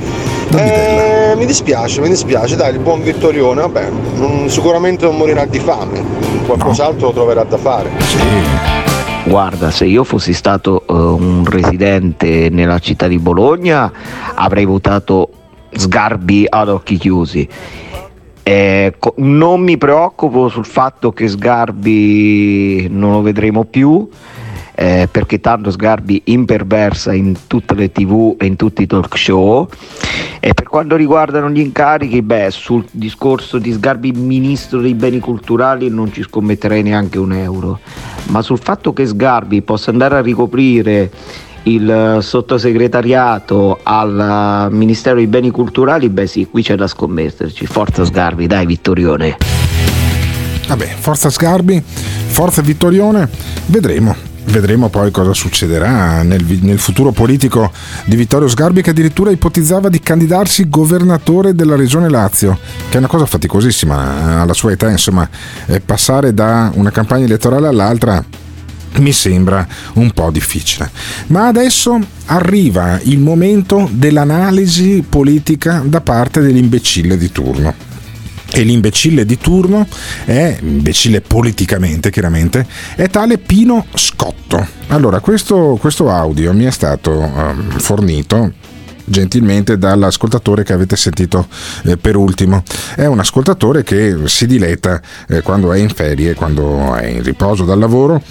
Eh, mi dispiace, mi dispiace, dai, il buon Vittorione, vabbè, non- sicuramente non morirà di fame, qualcos'altro troverà da fare. Guarda, se io fossi stato eh, un residente nella città di Bologna avrei votato Sgarbi ad occhi chiusi. Eh, co- non mi preoccupo sul fatto che Sgarbi non lo vedremo più. eh, perché tanto Sgarbi imperversa in tutte le tv e in tutti i talk show e per quanto riguardano gli incarichi beh sul discorso di Sgarbi ministro dei beni culturali non ci scommetterei neanche un euro ma sul fatto che Sgarbi possa andare a ricoprire il eh, sottosegretariato al eh, Ministero dei Beni Culturali, beh sì, qui c'è da scommetterci. Forza Sgarbi, dai Vittorione. Vabbè, forza Sgarbi, forza Vittorione, vedremo. Vedremo poi cosa succederà nel, nel futuro politico di Vittorio Sgarbi che addirittura ipotizzava di candidarsi governatore della regione Lazio, che è una cosa faticosissima alla sua età, insomma, eh, passare da una campagna elettorale all'altra mi sembra un po' difficile. Ma adesso arriva il momento dell'analisi politica da parte dell'imbecille di turno. E l'imbecille di turno è, imbecille politicamente chiaramente, è tale Pino Scotto. Allora, questo, questo audio mi è stato ehm, fornito gentilmente dall'ascoltatore che avete sentito eh, per ultimo. È un ascoltatore che si diletta eh, quando è in ferie, quando è in riposo dal lavoro,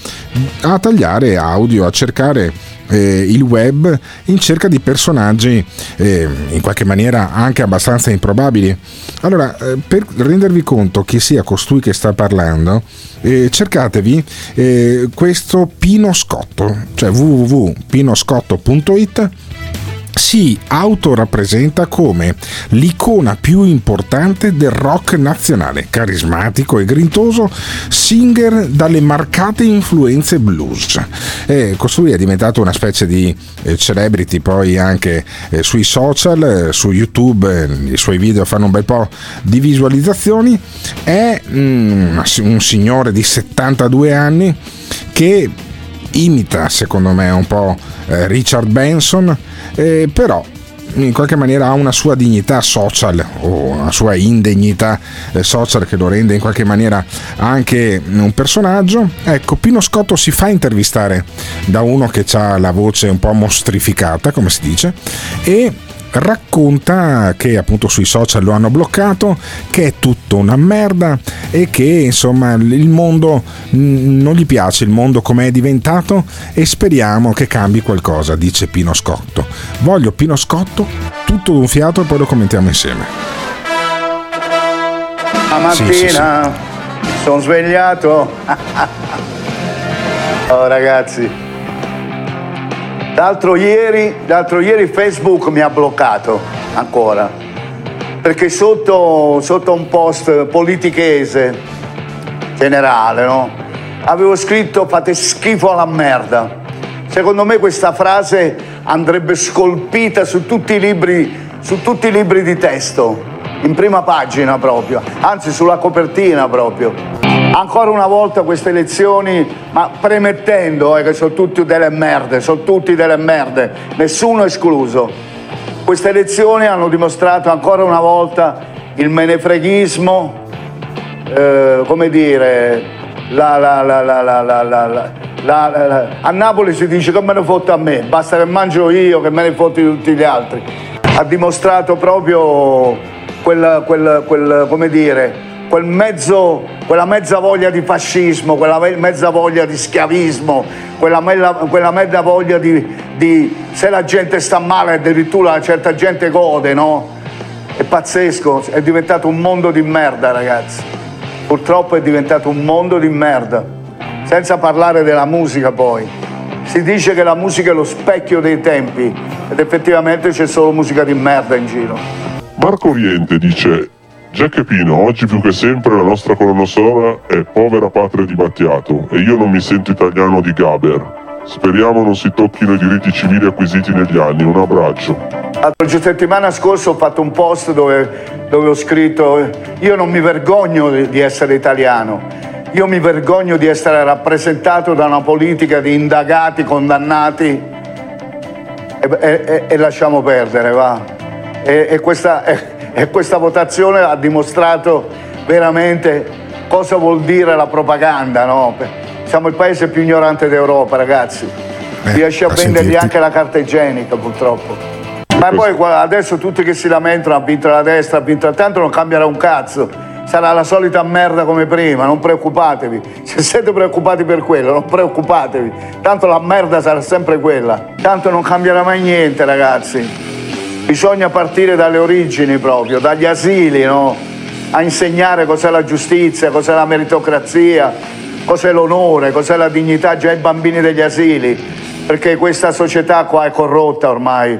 a tagliare audio, a cercare eh, il web in cerca di personaggi eh, in qualche maniera anche abbastanza improbabili. Allora, eh, per rendervi conto chi sia costui che sta parlando, eh, cercatevi eh, questo Pino Scotto, cioè www.pinoscotto.it si autorappresenta come l'icona più importante del rock nazionale, carismatico e grintoso, singer dalle marcate influenze blues. E costui è diventato una specie di eh, celebrity poi anche eh, sui social, eh, su YouTube, eh, i suoi video fanno un bel po' di visualizzazioni, è mm, un signore di 72 anni che imita secondo me un po' eh, Richard Benson, eh, però in qualche maniera ha una sua dignità social o una sua indegnità eh, social che lo rende in qualche maniera anche un personaggio. Ecco, Pino Scotto si fa intervistare da uno che ha la voce un po' mostrificata, come si dice, e racconta che appunto sui social lo hanno bloccato, che è tutto una merda e che insomma il mondo mh, non gli piace il mondo come è diventato e speriamo che cambi qualcosa, dice Pino Scotto. Voglio Pino Scotto tutto d'un fiato e poi lo commentiamo insieme. La mattina Sì, sì, sì. sono svegliato. oh ragazzi. L'altro ieri, l'altro ieri Facebook mi ha bloccato ancora. Perché sotto, sotto un post politichese generale, no? Avevo scritto fate schifo alla merda. Secondo me questa frase andrebbe scolpita su tutti i libri, su tutti i libri di testo, in prima pagina proprio, anzi sulla copertina proprio. Ancora una volta queste elezioni, ma premettendo eh, che sono tutti delle merde, sono tutti delle merde, nessuno escluso. Queste elezioni hanno dimostrato ancora una volta il menefreghismo, eh, come dire, la, la, la, la, la, la, la, la- la- a Napoli si dice che me ne fotte a me, basta che mangio io, che me ne fotti tutti gli altri. Ha dimostrato proprio quel, quel- quel- come dire, quel mezzo, quella mezza voglia di fascismo, quella mezza voglia di schiavismo, quella, mella- quella mezza voglia di, di se la gente sta male addirittura certa gente gode, no? È pazzesco, è diventato un mondo di merda ragazzi. Purtroppo è diventato un mondo di merda. Senza parlare della musica poi. Si dice che la musica è lo specchio dei tempi ed effettivamente c'è solo musica di merda in giro. Marco Oriente dice Jack Pino, oggi più che sempre la nostra colonna sonora è Povera Patria di Battiato e io non mi sento italiano di Gaber. Speriamo non si tocchino i diritti civili acquisiti negli anni. Un abbraccio. La settimana scorsa ho fatto un post dove, dove ho scritto io non mi vergogno di essere italiano, io mi vergogno di essere rappresentato da una politica di indagati, condannati e- e- e lasciamo perdere, va. E, e questa, e- e questa votazione ha dimostrato veramente cosa vuol dire la propaganda, no? Siamo il paese più ignorante d'Europa, ragazzi. Riesce a vendergli anche la carta igienica, purtroppo. Ma poi adesso tutti che si lamentano, ha vinto la destra, ha vinto tanto non cambierà un cazzo. Sarà la solita merda come prima, non preoccupatevi. Se siete preoccupati per quello, non preoccupatevi. Tanto la merda sarà sempre quella. Tanto non cambierà mai niente, ragazzi. Bisogna partire dalle origini proprio, dagli asili, no? A insegnare cos'è la giustizia, cos'è la meritocrazia, cos'è l'onore, cos'è la dignità già ai bambini degli asili. Perché questa società qua è corrotta ormai.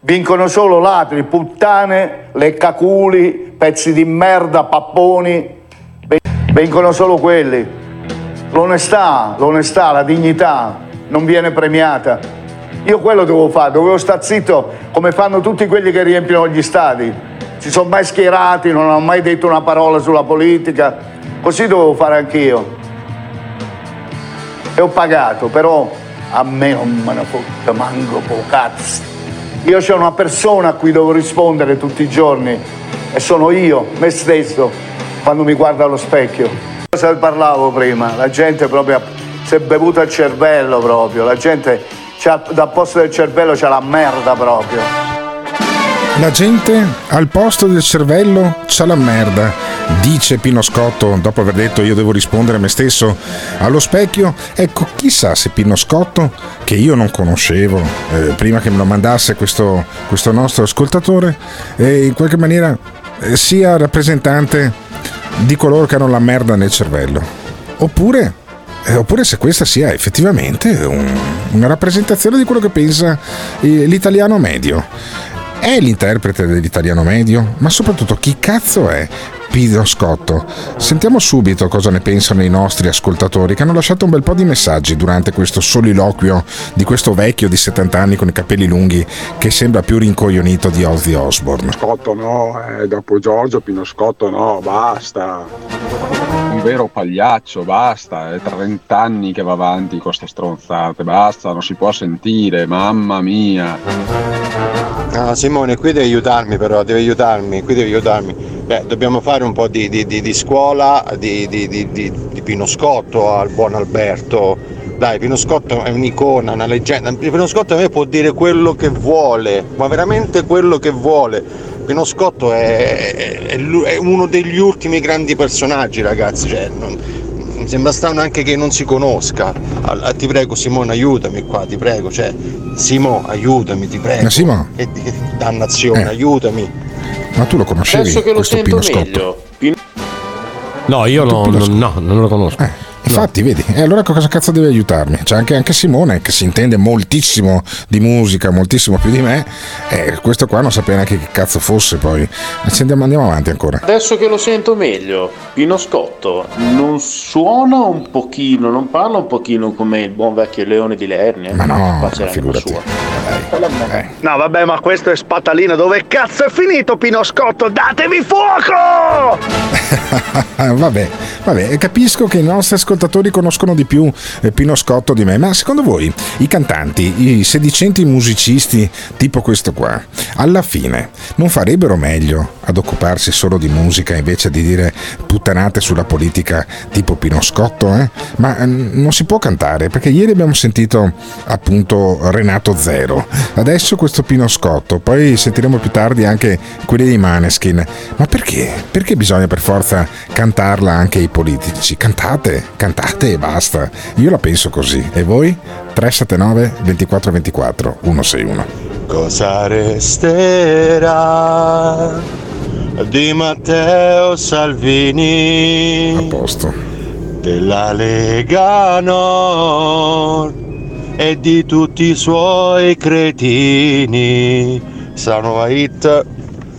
Vincono solo ladri, puttane, leccaculi, pezzi di merda, papponi. Vincono solo quelli. L'onestà, l'onestà, la dignità non viene premiata. Io quello dovevo fare, dovevo star zitto come fanno tutti quelli che riempiono gli stadi. Si sono mai schierati, non hanno mai detto una parola sulla politica. Così dovevo fare anch'io. E ho pagato, però a me non me ne fotte manco po' cazzo. Io c'ho una persona a cui devo rispondere tutti i giorni e sono io, me stesso, quando mi guardo allo specchio. Cosa parlavo prima? La gente proprio si è bevuta il cervello proprio, la gente dal posto del cervello c'ha la merda proprio. La gente al posto del cervello c'ha la merda, dice Pino Scotto dopo aver detto io devo rispondere a me stesso allo specchio. Ecco, chissà se Pino Scotto, che io non conoscevo eh, prima che me lo mandasse questo, questo nostro ascoltatore, eh, in qualche maniera eh, sia rappresentante di coloro che hanno la merda nel cervello. Oppure eh, oppure se questa sia effettivamente un- una rappresentazione di quello che pensa eh, l'italiano medio. È l'interprete dell'italiano medio? Ma soprattutto chi cazzo è Pino Scotto? Sentiamo subito cosa ne pensano i nostri ascoltatori che hanno lasciato un bel po' di messaggi durante questo soliloquio di questo vecchio di 70 anni con i capelli lunghi che sembra più rincoglionito di Ozzy Osbourne. Scotto no, eh, dopo Giorgio Pino Scotto no, basta. Un vero pagliaccio, basta, è 30 anni che va avanti con queste stronzate, basta, non si può sentire, mamma mia. Ah, Simone, qui devi aiutarmi però, devi aiutarmi, qui devi aiutarmi. Beh, dobbiamo fare un po' di, di- di- di scuola di, di- Pino Scotto al buon Alberto. Dai, Pino Scotto è un'icona, una leggenda. Pino Scotto a me può dire quello che vuole, ma veramente quello che vuole. Pino Scotto è, è- è uno degli ultimi grandi personaggi, ragazzi. Cioè, non- mi sembra strano anche che non si conosca. Allora, ti prego, Simone, aiutami qua, ti prego. Cioè, Simo, aiutami, ti prego. Ma Simo? Che, che dannazione, Eh. aiutami. Ma tu lo conoscevi Adesso che lo questo sento Pino Scotto? meglio. No, io no, Pino no, Scotto. no, non lo conosco. Eh, Infatti, vedi, e allora cosa cazzo deve aiutarmi? C'è anche, anche Simone che si intende moltissimo di musica, moltissimo più di me, e questo qua non sapeva neanche che cazzo fosse poi. Andiamo, andiamo avanti ancora. Adesso che lo sento meglio, Pino Scotto non suona un pochino, non parla un pochino come il buon vecchio Leone di Lernia. Ma no, l'anima figurati. sua. No, vabbè, ma questo è spatalino. Dove cazzo è finito Pino Scotto? Datevi fuoco! Vabbè, vabbè, capisco che i nostri ascoltatori conoscono di più eh, Pino Scotto di me, ma secondo voi i cantanti, i sedicenti musicisti tipo questo qua, alla fine non farebbero meglio ad occuparsi solo di musica invece di dire puttanate sulla politica tipo Pino Scotto? Eh? Ma eh, non si può cantare perché ieri abbiamo sentito appunto Renato Zero, adesso questo Pino Scotto, poi sentiremo più tardi anche quelli dei Maneskin. Ma perché? Perché bisogna per forza cantarla anche ai politici? Cantate, cantate e basta. Io la penso così. E voi? 379 2424 161. Cosa resterà di Matteo Salvini? A posto. Della Lega Nord e di tutti i suoi cretini. Sarà una nuova hit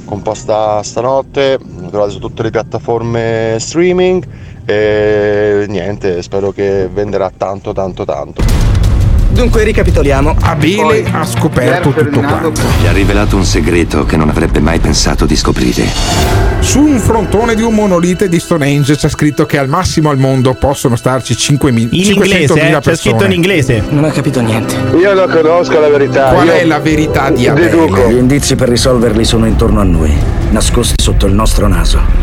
composta stanotte, trovate su tutte le piattaforme streaming e niente, spero che venderà tanto tanto tanto. Dunque ricapitoliamo. Abele ha scoperto tutto quanto. Gli ha rivelato un segreto che non avrebbe mai pensato di scoprire. Su un frontone di un monolite di Stonehenge c'è scritto che al massimo al mondo possono starci 5.000 In 500.000 inglese, eh? C'è persone. scritto in inglese. Non ho capito niente. Io non conosco la verità. Qual Io è la verità di deduco. Abele? Gli indizi per risolverli sono intorno a noi, nascosti sotto il nostro naso.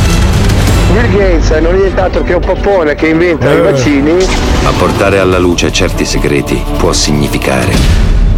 Bill Gates non è nient'altro che un poppone che inventa Eh. i vaccini. Ma portare alla luce certi segreti può significare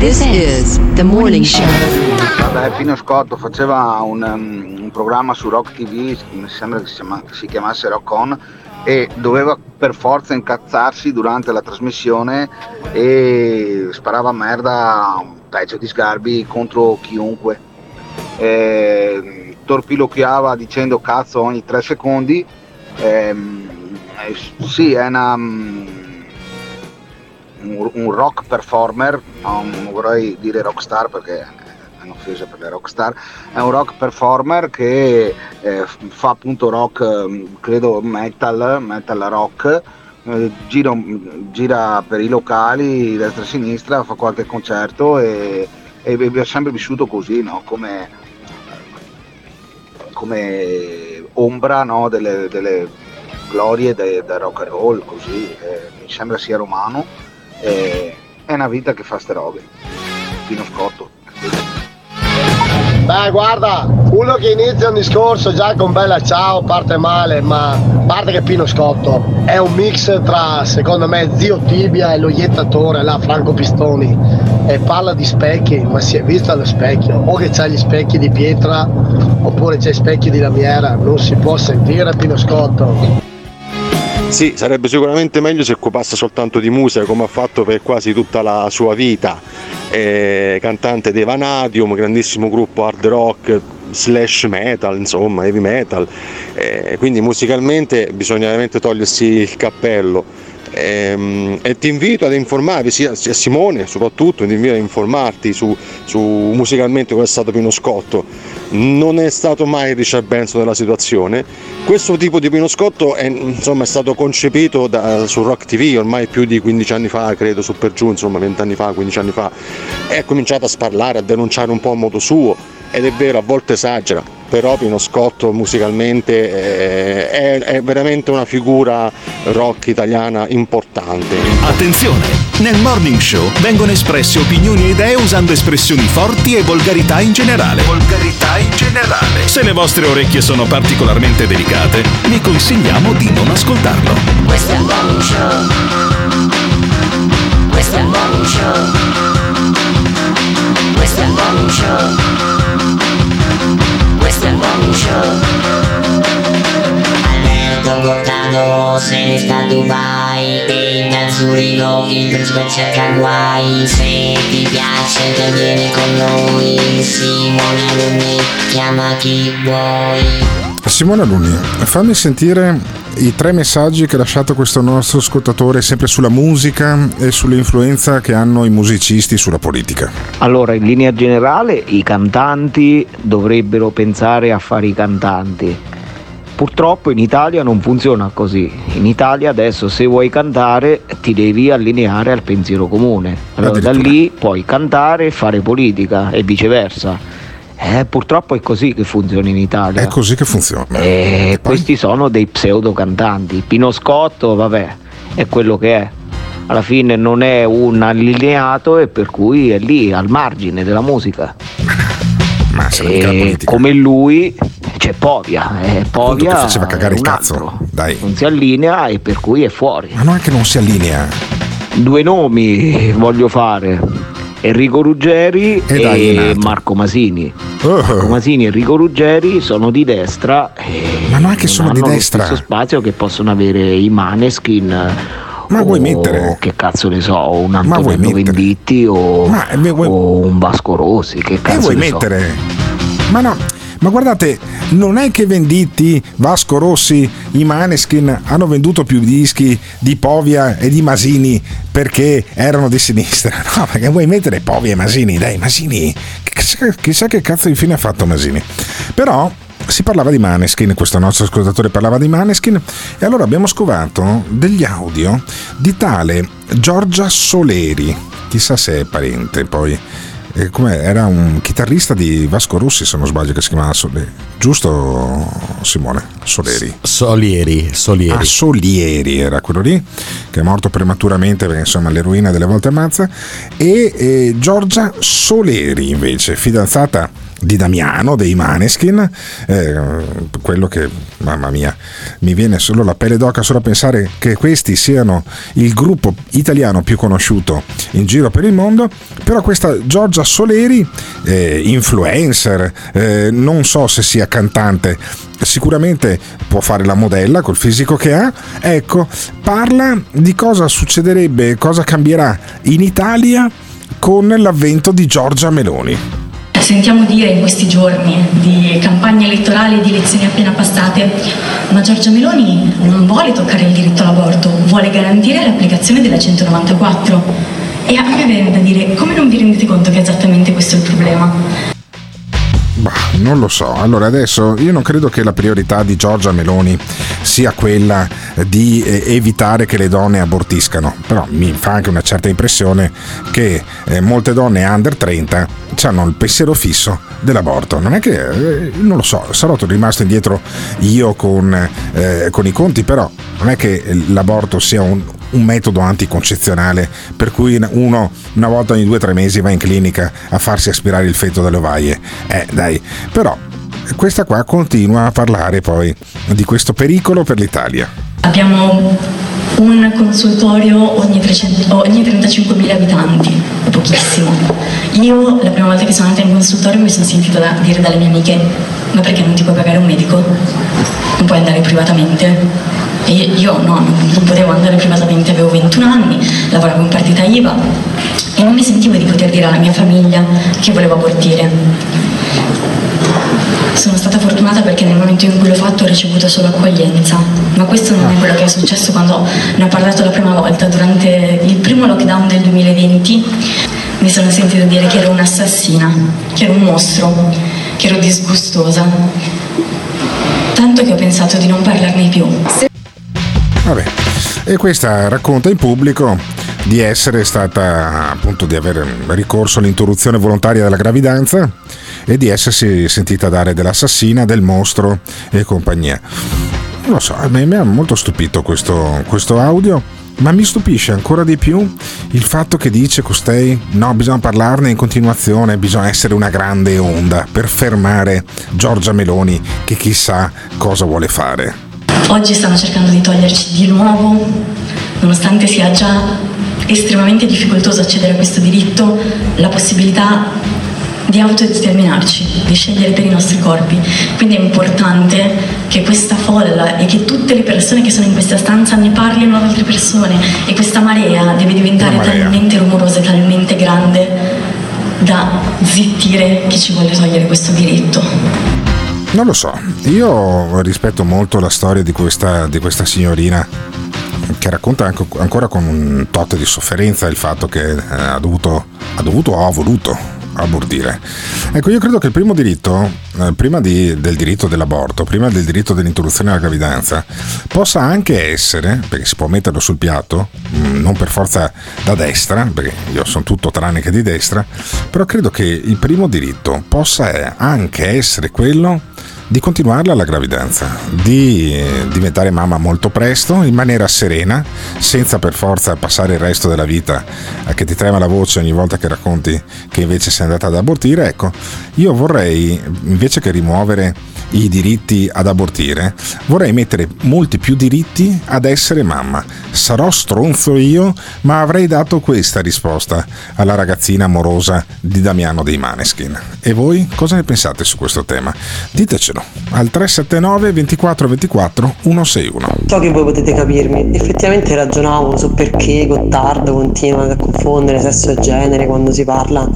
This is the morning show. Vabbè, Pino Scotto faceva un, um, un programma su Rock TV, mi sembra che si, chiama- si chiamasse Rock On, e doveva per forza incazzarsi durante la trasmissione e sparava merda peggio di Sgarbi contro chiunque. Eh, torpiloquiava dicendo cazzo ogni tre secondi. Ehm, eh, sì, è una, mm, un, un rock performer, non vorrei dire rockstar perché è un'offesa per le rockstar, è un rock performer che eh, fa appunto rock, ehm, credo metal, metal rock, eh, gira, per i locali destra e sinistra, fa qualche concerto e, e abbiamo sempre vissuto così, no? come, come ombra no? delle, delle glorie del de rock and roll, così, eh, mi sembra sia romano, e è una vita che fa ste robe, Pino Scotto. Beh, guarda, uno che inizia un discorso già con bella ciao parte male, ma a parte che Pino Scotto è un mix tra, secondo me, Zio Tibia e lo iettatore, là, Franco Pistoni, e parla di specchi, ma si è visto allo specchio, o che c'ha gli specchi di pietra, oppure c'è specchi di lamiera, non si può sentire Pino Scotto. Sì, sarebbe sicuramente meglio se occupasse soltanto di musica come ha fatto per quasi tutta la sua vita. Eh, cantante dei Vanadium, grandissimo gruppo hard rock slash metal, insomma, heavy metal. Eh, quindi musicalmente bisogna veramente togliersi il cappello. Ehm, e ti invito ad informarvi, sia, sia Simone soprattutto, ti invito ad informarti su, su musicalmente come è stato Pino Scotto. Non è stato mai Richard Benson della situazione. Questo tipo di Pino Scotto è, insomma, è stato concepito da, su Rock TV ormai più di 15 anni fa, credo, su per giù, insomma 20 anni fa, 15 anni fa. È cominciato a sparlare, a denunciare un po' a modo suo ed è vero, a volte esagera, però Pino Scotto musicalmente eh, è, è veramente una figura rock italiana importante. Attenzione! Nel morning show vengono espresse opinioni e idee usando espressioni forti e volgarità in generale. Volgarità in generale. Se le vostre orecchie sono particolarmente delicate, vi consigliamo di non ascoltarlo. Questo è il morning show. Questo è il morning show. Questo è il morning show. Morning show. Alberto Cortado se ne sta a Dubai E da Zurigo il principe cerca guai. Se ti piace te vieni con noi. Simone Alunni chiama chi vuoi. Simone Alunni, fammi sentire i tre messaggi che ha lasciato questo nostro ascoltatore sempre sulla musica e sull'influenza che hanno i musicisti sulla politica. Allora, in linea generale, i cantanti dovrebbero pensare a fare i cantanti. Purtroppo in Italia non funziona così. In Italia adesso se vuoi cantare ti devi allineare al pensiero comune. Allora da lì puoi cantare e fare politica e viceversa. Eh, purtroppo è così che funziona in Italia. È così che funziona. E questi sono dei pseudo cantanti. Pino Scotto, vabbè, è quello che è. Alla fine non è un allineato e per cui è lì al margine della musica. Ma E politica. come lui c'è Povia. Eh, Povia che faceva cagare il cazzo. Dai. Non si allinea e per cui è fuori. Ma non è che non si allinea. Due nomi voglio fare. Enrico Ruggeri E e, dai. Marco Masini. Oh. Marco Masini e Enrico Ruggeri sono di destra e Ma non è che non sono di lo destra. stesso spazio che possono avere i Maneskin Ma o vuoi mettere? che cazzo ne so, un Antonello mettere? Venditti o, Ma, eh, vuoi- o un Vasco Rossi, che cazzo vuoi ne so. mettere? Ma no, ma guardate, non è che Venditti, Vasco Rossi, i Maneskin hanno venduto più dischi di Povia e di Masini perché erano di sinistra. No, perché vuoi mettere Povia e Masini? Dai, Masini, chissà che cazzo di fine ha fatto Masini. Però si parlava di Maneskin, questo nostro ascoltatore parlava di Maneskin e allora abbiamo scovato degli audio di tale Giorgia Soleri, chissà se è parente poi. Eh, com'è? Era un chitarrista di Vasco Rossi, se non sbaglio, che si chiamava Soleri. Giusto, Simone? Soleri. Solieri, Solieri. Ah, Solieri era quello lì, che è morto prematuramente perché insomma l'eroina delle volte ammazza. E eh, Giorgia Soleri invece, fidanzata di Damiano dei Maneskin, eh, quello che, mamma mia, mi viene solo la pelle d'oca solo a pensare che questi siano il gruppo italiano più conosciuto in giro per il mondo, però questa Giorgia Soleri, eh, influencer, eh, non so se sia cantante, sicuramente può fare la modella col fisico che ha, ecco, parla di cosa succederebbe, cosa cambierà in Italia con l'avvento di Giorgia Meloni. Sentiamo dire in questi giorni di campagne elettorali e di elezioni appena passate, ma Giorgia Meloni non vuole toccare il diritto all'aborto, vuole garantire l'applicazione della 194. E a me viene da dire, come non vi rendete conto che esattamente questo è il problema? Bah, non lo so. Allora, adesso io non credo che la priorità di Giorgia Meloni sia quella di eh, evitare che le donne abortiscano, però mi fa anche una certa impressione che eh, molte donne under 30 hanno il pensiero fisso dell'aborto. Non è che, eh, non lo so, sarò rimasto indietro io con, eh, con i conti, però non è che l'aborto sia un, un metodo anticoncezionale per cui uno una volta ogni due o tre mesi va in clinica a farsi aspirare il feto dalle ovaie. Eh, dai, però questa qua continua a parlare poi di questo pericolo per l'Italia. Abbiamo un consultorio ogni, 300 ogni 35.000 abitanti, pochissimo. Io la prima volta che sono andata in consultorio mi sono sentita da, dire dalle mie amiche, ma perché non ti puoi pagare un medico? Non puoi andare privatamente? E io no, non potevo andare privatamente, avevo 21 anni, lavoravo in partita IVA e non mi sentivo di poter dire alla mia famiglia che volevo abortire. Sono stata fortunata perché nel momento in cui l'ho fatto ho ricevuto solo accoglienza, ma questo non è quello che è successo quando ne ho parlato la prima volta, durante il primo lockdown del 2020 mi sono sentita dire che ero un'assassina, che ero un mostro, che ero disgustosa, tanto che ho pensato di non parlarne più. Vabbè, e questa racconta in pubblico di essere stata appunto di aver ricorso all'interruzione volontaria della gravidanza e di essersi sentita dare dell'assassina, del mostro e compagnia. Non lo so, a me mi ha molto stupito questo, questo audio, ma mi stupisce ancora di più il fatto che dice costei no, bisogna parlarne in continuazione, bisogna essere una grande onda per fermare Giorgia Meloni che chissà cosa vuole fare. Oggi stanno cercando di toglierci di nuovo, nonostante sia già estremamente difficoltoso accedere a questo diritto, la possibilità di autodeterminarci, di scegliere per i nostri corpi. Quindi è importante che questa folla e che tutte le persone che sono in questa stanza ne parlino ad altre persone e questa marea deve diventare marea. talmente rumorosa e talmente grande da zittire chi ci vuole togliere questo diritto. Non lo so, io rispetto molto la storia di questa, di questa signorina che racconta anche, ancora con un tot di sofferenza il fatto che eh, ha dovuto, ha dovuto o ha voluto abortire. Ecco, io credo che il primo diritto, eh, prima di, del diritto dell'aborto, prima del diritto dell'interruzione della gravidanza, possa anche essere, perché si può metterlo sul piatto, mh, mm, non per forza da destra, perché io sono tutto tranne che di destra, però credo che il primo diritto possa anche essere quello di continuarla la gravidanza, di diventare mamma molto presto, in maniera serena, senza per forza passare il resto della vita a che ti trema la voce ogni volta che racconti che invece sei andata ad abortire. Ecco, io vorrei, invece che rimuovere i diritti ad abortire, vorrei mettere molti più diritti ad essere mamma. Sarò stronzo io, ma avrei dato questa risposta alla ragazzina amorosa di Damiano dei Maneskin. E voi cosa ne pensate su questo tema? Ditecelo al 379 24 24 161. So che voi potete capirmi, effettivamente ragionavo su perché Gottardo continua a confondere sesso e genere quando si parla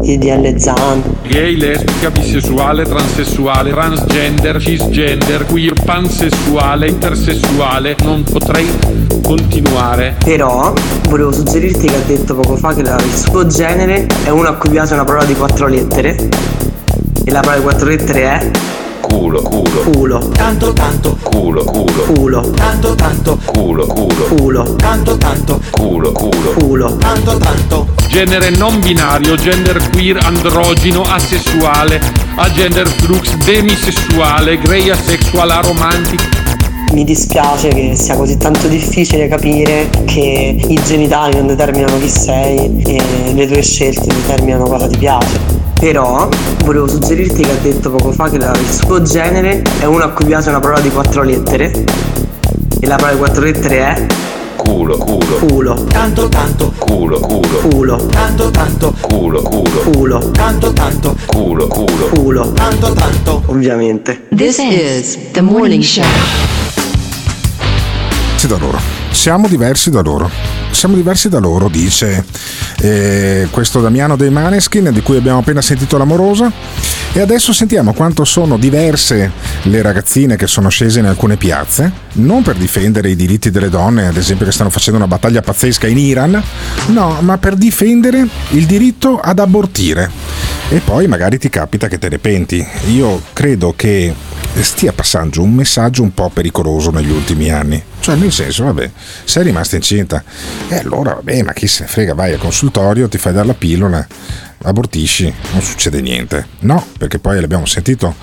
di DL Zan. Gay, lesbica, bisessuale, transessuale, transgender, cisgender, queer, pansessuale, intersessuale, non potrei continuare. Però volevo suggerirti che ha detto poco fa che il suo genere è uno a cui piace una parola di quattro lettere e la parola di quattro lettere è culo, culo, culo, tanto tanto, culo, culo, culo, tanto tanto, culo, culo, culo, tanto tanto, culo, culo, culo, tanto tanto. Genere non binario, gender queer, androgino, asessuale, agender flux, demisessuale, grey asexual, aromantic. Mi dispiace che sia così tanto difficile capire che i genitali non determinano chi sei e le tue scelte determinano cosa ti piace. Però volevo suggerirti che ha detto poco fa che il suo genere è uno a cui piace una parola di quattro lettere. E la parola di quattro lettere è culo, culo, culo, tanto tanto, culo, culo, culo, tanto tanto, culo, culo, culo, tanto tanto, culo, culo, culo, tanto tanto. Ovviamente. This is the morning show. Da loro. Siamo diversi da loro. Siamo diversi da loro, dice eh, questo Damiano dei Maneskin di cui abbiamo appena sentito l'amorosa e adesso sentiamo quanto sono diverse le ragazzine che sono scese in alcune piazze, non per difendere i diritti delle donne, ad esempio che stanno facendo una battaglia pazzesca in Iran, no, ma per difendere il diritto ad abortire. E poi magari ti capita che te ne penti. Io credo che stia passando un messaggio un po' pericoloso negli ultimi anni. Cioè, nel senso, vabbè, sei rimasta incinta. E allora, vabbè, ma chi se ne frega, vai al consultorio, ti fai dare la pillola, abortisci, non succede niente. No, perché poi l'abbiamo sentito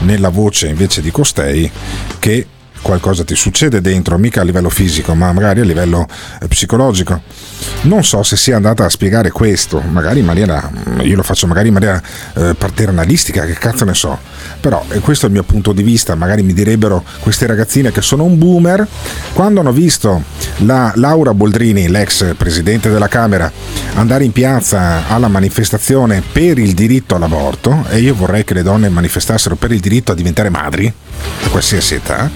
nella voce invece di costei che qualcosa ti succede dentro, mica a livello fisico, ma magari a livello eh, psicologico. Non so se sia andata a spiegare questo, magari in maniera, io lo faccio magari in maniera eh, paternalistica, che cazzo ne so, però questo è il mio punto di vista, magari mi direbbero queste ragazzine che sono un boomer, quando hanno visto la Laura Boldrini, l'ex presidente della Camera, andare in piazza alla manifestazione per il diritto all'aborto, e io vorrei che le donne manifestassero per il diritto a diventare madri, a qualsiasi età,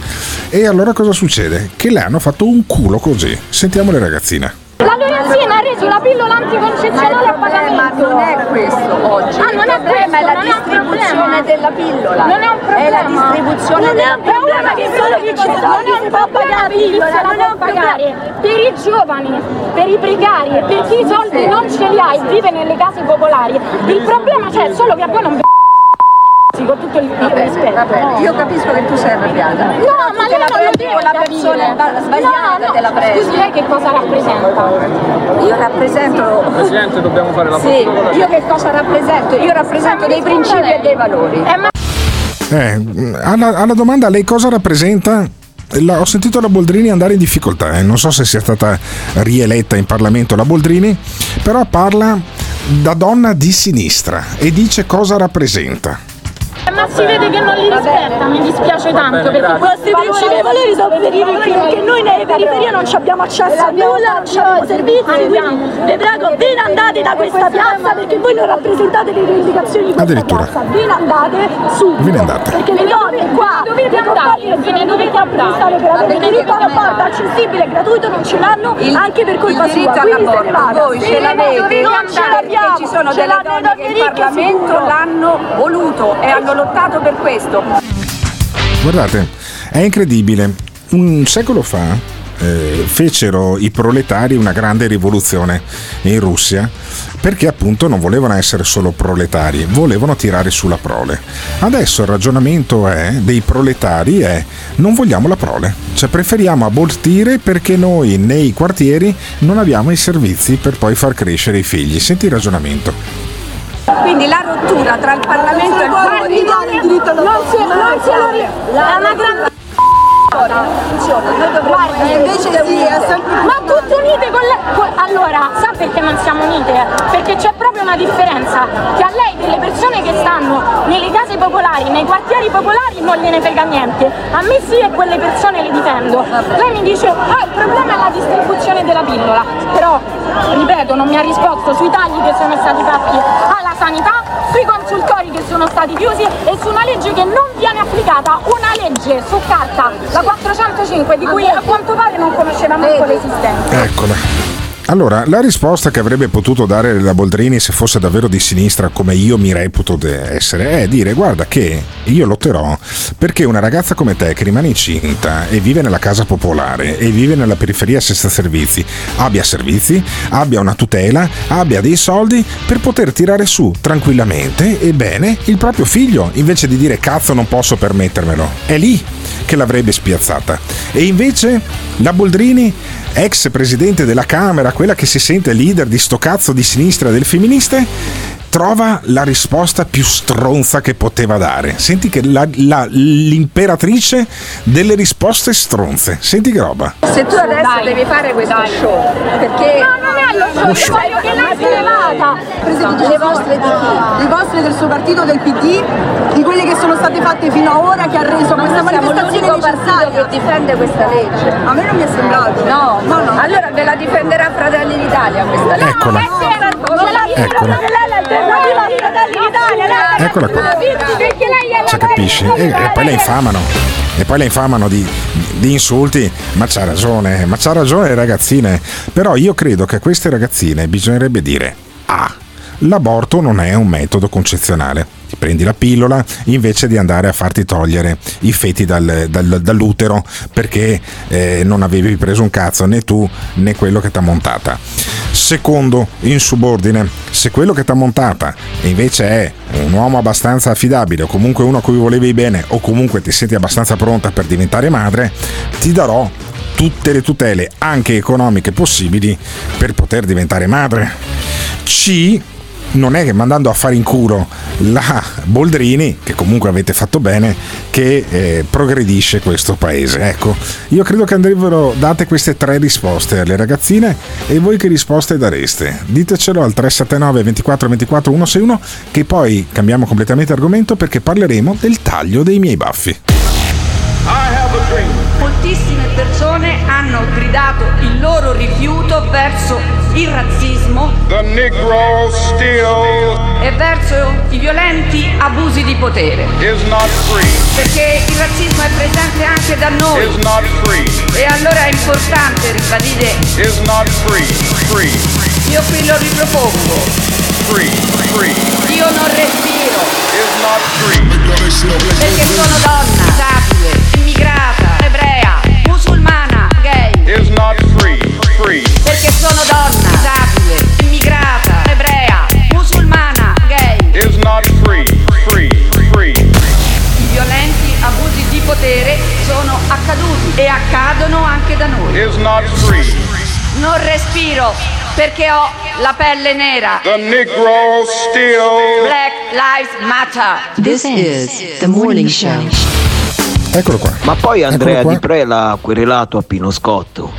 e allora cosa succede? Che le hanno fatto un culo così. Sentiamo le ragazzine. La Lorenzina ha reso la pillola anticoncezionale a pagamento. non è questo oggi. Ah, non il è problema è questo, la non è un distribuzione problema. della pillola. Non è un problema. È la distribuzione non è della un problema che solo chi c'è non è un problema per chi se la può pagare. Per i giovani, per i precari per chi i soldi non ce li ha e vive nelle case popolari. Il problema c'è solo che a voi non vi con tutto il il rispetto. Vabbè, io capisco che tu sei arrabbiata. No, Però ma lei la non lo con la persona ba- sbagliata No, no, te la prendi. Scusi, lei che cosa rappresenta? Io rappresento Presidente, dobbiamo fare la Sì, io che cosa rappresento? Io rappresento dei principi e dei valori. Eh, alla, alla domanda lei cosa rappresenta? La- ho sentito la Boldrini andare in difficoltà, eh, non so se sia stata rieletta in Parlamento la Boldrini, però parla da donna di sinistra e dice cosa rappresenta. Ma si vede che non li rispetta, mi dispiace tanto perché grazie. questi principi e valori sono per i ricchi perché noi nelle periferie non ci abbiamo accesso a nulla, non ci abbiamo servizi, quindi vi prego ve ne andate da questa piazza perché voi non rappresentate le rivendicazioni di questa Addirittura. piazza, ve ne andate subito. Ve ne andate. Perché le donne qua dovete andare, ve ne dovete andare per avere diritto all'aborto accessibile e gratuito non ce l'hanno anche per colpa sua, quindi se ne vada. voi ce l'avete? non ce l'abbiamo. ci sono ce delle l'hanno donne che in Parlamento l'hanno voluto e hanno lottato per questo Guardate, è incredibile. Un secolo fa eh, fecero i proletari una grande rivoluzione in Russia perché appunto non volevano essere solo proletari, volevano tirare sulla prole. Adesso il ragionamento è, dei proletari è non vogliamo la prole, cioè preferiamo abortire perché noi nei quartieri non abbiamo i servizi per poi far crescere i figli. Senti il ragionamento. Quindi la rottura tra il Parlamento e il fuori non si, non se lo ri- è una grande Guardi, invece sì, è sempre ma tutte unite con con- allora sa perché non siamo unite? Perché c'è proprio una differenza che a lei delle persone che stanno nelle case popolari nei quartieri popolari non gliene frega niente. A me sì e quelle persone le difendo. Lei mi dice ah il problema è la distribuzione della pillola. Però ripeto non mi ha risposto sui tagli che sono stati fatti alla sanità sui consultori che sono stati chiusi e su una legge che non viene applicata. Una legge su carta la 405 di cui a quanto pare non conosceva manco l'esistenza Eccola. Allora, la risposta che avrebbe potuto dare la Boldrini se fosse davvero di sinistra, come io mi reputo de- essere, è dire: guarda, che io lotterò perché una ragazza come te che rimane incinta e vive nella casa popolare e vive nella periferia senza servizi, abbia servizi, abbia una tutela, abbia dei soldi per poter tirare su tranquillamente e bene il proprio figlio, invece di dire cazzo non posso permettermelo. È lì che l'avrebbe spiazzata. E invece la Boldrini, ex presidente della Camera, quella che si sente leader di sto cazzo di sinistra del femministe, trova la risposta più stronza che poteva dare. Senti che la- la- l'imperatrice delle risposte stronze. Senti che roba. se tu adesso devi fare questo show perché no non è lo show, Lo show. voglio che lei se ne vada le vostre di chi? le vostre del suo partito del PD, di quelle che sono state fatte fino ad ora che ha reso Ma questa manifestazione partito necessaria. che difende questa legge. A me non mi è sembrato. No, no, no. Allora ve la difenderà Fratelli d'Italia questa legge. Eccola. Eccola. l'alternativa a Fratelli d'Italia lei Eccola qua. Cioè, capisci? E, e poi la infamano. E poi la infamano di, di insulti. Ma c'ha ragione, ma c'ha ragione le ragazzine. Però io credo che a queste ragazzine bisognerebbe dire: Ah, l'aborto non è un metodo concezionale. Prendi la pillola invece di andare a farti togliere i feti dal- dal- dall'utero perché eh, non avevi preso un cazzo né tu né quello che ti ha montata. Secondo, in subordine, se quello che ti ha montata invece è un uomo abbastanza affidabile o comunque uno a cui volevi bene o comunque ti senti abbastanza pronta per diventare madre, ti darò tutte le tutele, anche economiche possibili, per poter diventare madre. C non è che mandando a fare in culo la Boldrini, che comunque avete fatto bene, che eh, progredisce questo paese. Ecco, io credo che andrebbero date queste tre risposte alle ragazzine e voi che risposte dareste? Ditecelo al 379 24 24 161 che poi cambiamo completamente argomento perché parleremo del taglio dei miei baffi. Moltissime persone hanno gridato il loro rifiuto verso il razzismo e verso i violenti abusi di potere. Perché il razzismo è presente anche da noi. E allora è importante ribadire. Io qui lo ripropongo. Io non respiro. Perché sono donna, disabile, immigrata, gay. Perché sono donna, disabile, immigrata, ebrea, musulmana, gay. I violenti abusi di potere sono accaduti e accadono anche da noi. Non respiro perché ho la pelle nera. Black Lives Matter. This is the morning show. Eccolo qua. Ma poi Andrea. Di Prela ha querelato a Pino Scotto.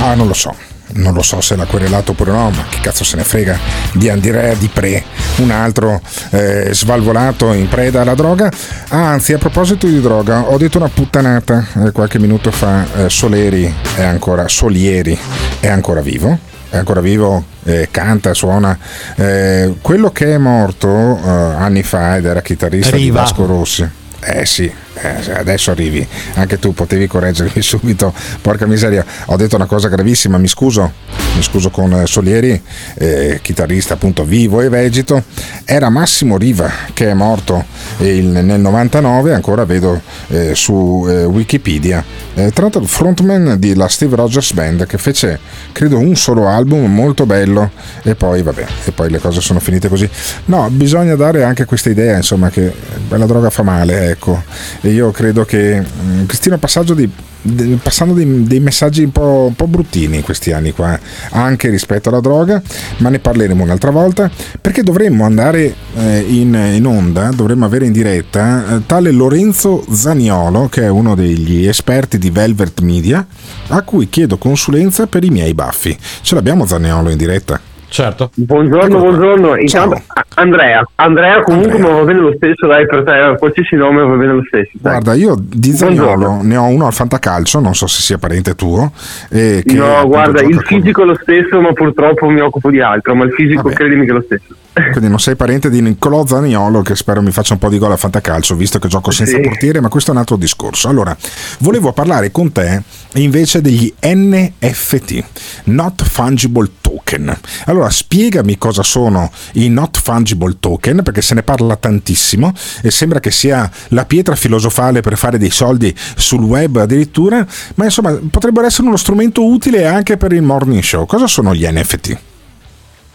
Ah, non lo so. Non lo so se l'ha querelato oppure no, ma che cazzo se ne frega di Andrea Di Pre, un altro eh, svalvolato in preda alla droga. Ah, anzi, a proposito di droga, ho detto una puttanata eh, qualche minuto fa. eh, Soleri è ancora, Solieri è ancora vivo. È ancora vivo, eh, canta, suona. Eh, quello che è morto eh, anni fa ed era chitarrista Riva. di Vasco Rossi. Eh sì, eh, adesso arrivi. Anche tu potevi correggermi subito. Porca miseria, ho detto una cosa gravissima, mi scuso. Mi scuso con eh, Solieri, eh, chitarrista appunto vivo e vegeto. Era Massimo Riva che è morto il- nel 99, ancora vedo eh, su eh, Wikipedia. Eh, tra l'altro il frontman di la Steve Rogers Band che fece credo un solo album molto bello e poi vabbè, e poi le cose sono finite così. No, bisogna dare anche questa idea, insomma, che la droga fa male, ecco. E io credo che mm, Cristina Passaggio di, de- passando dei, dei messaggi un po', un po' bruttini in questi anni qua, anche rispetto alla droga, ma ne parleremo un'altra volta, perché dovremmo andare eh, in, in onda, dovremmo avere in diretta eh, tale Lorenzo Zaniolo, che è uno degli esperti di Velvet Media, a cui chiedo consulenza per i miei baffi. Ce l'abbiamo Zaniolo in diretta? Certo. Buongiorno, buongiorno. Intanto, Andrea, Andrea comunque ma va bene lo stesso, dai, per te qualsiasi nome va bene lo stesso. dai. Guarda, io di Zaniolo ne ho uno al Fantacalcio, non so se sia parente tuo. eh, che no, guarda, il fisico è lo stesso, ma purtroppo mi occupo di altro, ma il fisico credimi che è lo stesso. Quindi non sei parente di Niccolò Zaniolo che spero mi faccia un po' di gol a fantacalcio visto che gioco senza Sì. portiere, ma questo è un altro discorso. Allora, volevo parlare con te invece degli NFT, Not Fungible Token. Allora, spiegami cosa sono i Not Fungible Token perché se ne parla tantissimo e sembra che sia la pietra filosofale per fare dei soldi sul web addirittura, ma insomma potrebbero essere uno strumento utile anche per il morning show. Cosa sono gli NFT?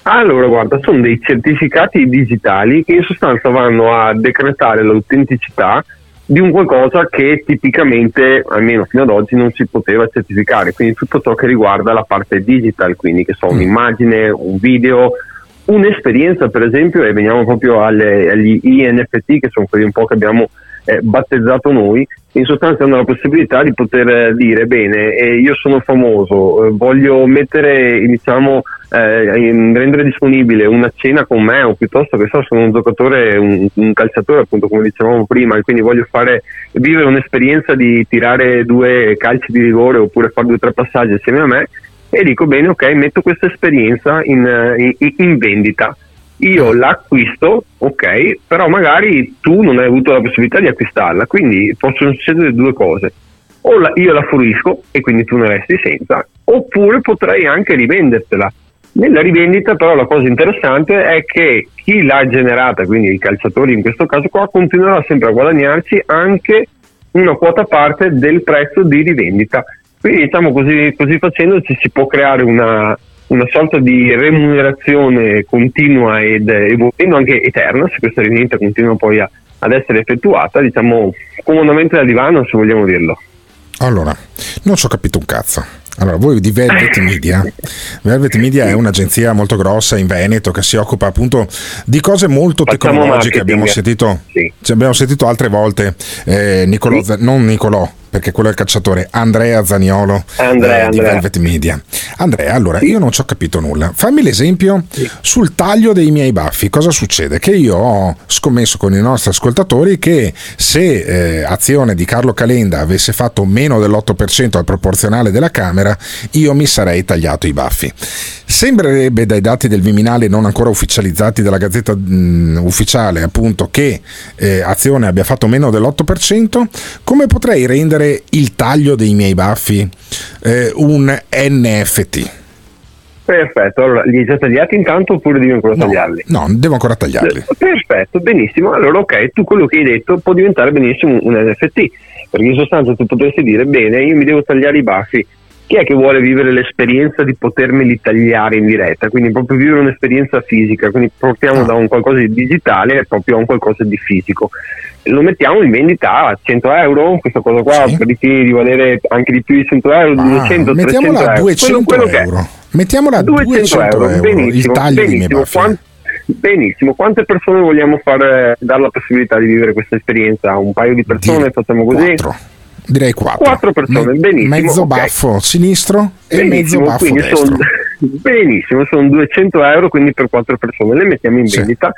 Allora, guarda, sono dei certificati digitali che in sostanza vanno a decretare l'autenticità di un qualcosa che tipicamente, almeno fino ad oggi, non si poteva certificare. Quindi tutto ciò che riguarda la parte digital, quindi che so, un'immagine, un video, un'esperienza per esempio, e veniamo proprio alle- agli INFT, che sono quelli un po' che abbiamo eh, battezzato noi, in sostanza hanno la possibilità di poter eh, dire bene, eh, io sono famoso, eh, voglio mettere, diciamo, eh, rendere disponibile una cena con me o piuttosto che so, sono un giocatore, un, un calciatore appunto come dicevamo prima e quindi voglio fare, vivere un'esperienza di tirare due calci di rigore oppure fare due o tre passaggi assieme a me e dico bene ok metto questa esperienza in, eh, in- in vendita io l'acquisto, ok, però magari tu non hai avuto la possibilità di acquistarla, quindi possono succedere due cose. O la- io la fruisco e quindi tu ne resti senza, oppure potrei anche rivendertela. Nella rivendita però la cosa interessante è che chi l'ha generata, quindi i calciatori in questo caso qua, continuerà sempre a guadagnarci anche una quota parte del prezzo di rivendita. Quindi diciamo così, così facendo ci si può creare una, una sorta di remunerazione continua ed evolvendo anche eterna, se questa rivendita continua poi a, ad essere effettuata, diciamo comodamente da divano se vogliamo dirlo. Allora, non ci ho capito un cazzo. Allora, voi di Velvet Media. Velvet Media è un'agenzia molto grossa in Veneto che si occupa appunto di cose molto Facciamo tecnologiche. Abbiamo sentito, Sì. abbiamo sentito altre volte eh, Nicolò, non Nicolò, perché quello è il cacciatore, Andrea Zaniolo Andrea, eh, di Andrea. Velvet Media. Andrea, allora, io non ci ho capito nulla. Fammi l'esempio sul taglio dei miei baffi. Cosa succede? Che io ho scommesso con i nostri ascoltatori che se eh, azione di Carlo Calenda avesse fatto meno dell'8% al proporzionale della Camera, io mi sarei tagliato i baffi. Sembrerebbe dai dati del Viminale non ancora ufficializzati dalla Gazzetta mh, Ufficiale, appunto, che eh, Azione abbia fatto meno dell'8%. Come potrei rendere il taglio dei miei baffi eh, un NFT? Perfetto, allora li hai già tagliati intanto oppure devi ancora tagliarli? No, devo ancora tagliarli. Perfetto, benissimo. Allora, ok, tu quello che hai detto può diventare benissimo un NFT, perché in sostanza tu potresti dire, bene, io mi devo tagliare i baffi. Chi è che vuole vivere l'esperienza di potermeli tagliare in diretta? Quindi proprio vivere un'esperienza fisica, quindi portiamo da un qualcosa di digitale proprio a un qualcosa di fisico. Lo mettiamo in vendita a 100 euro, questa cosa qua ritieni di valere anche di più di 100 euro, 200, 300 mettiamola a euro. 200 Quello- quello che è. euro. Mettiamola a 200 200 euro, benissimo, benissimo. baffi. Quan- benissimo, quante persone vogliamo fare, dare la possibilità di vivere questa esperienza? Un paio di persone, facciamo così? Direi 4. Quattro persone, benissimo, Mezzo ok. baffo sinistro e mezzo Benissimo, baffo destro. sono, benissimo, sono 200 euro quindi per quattro persone, le mettiamo in vendita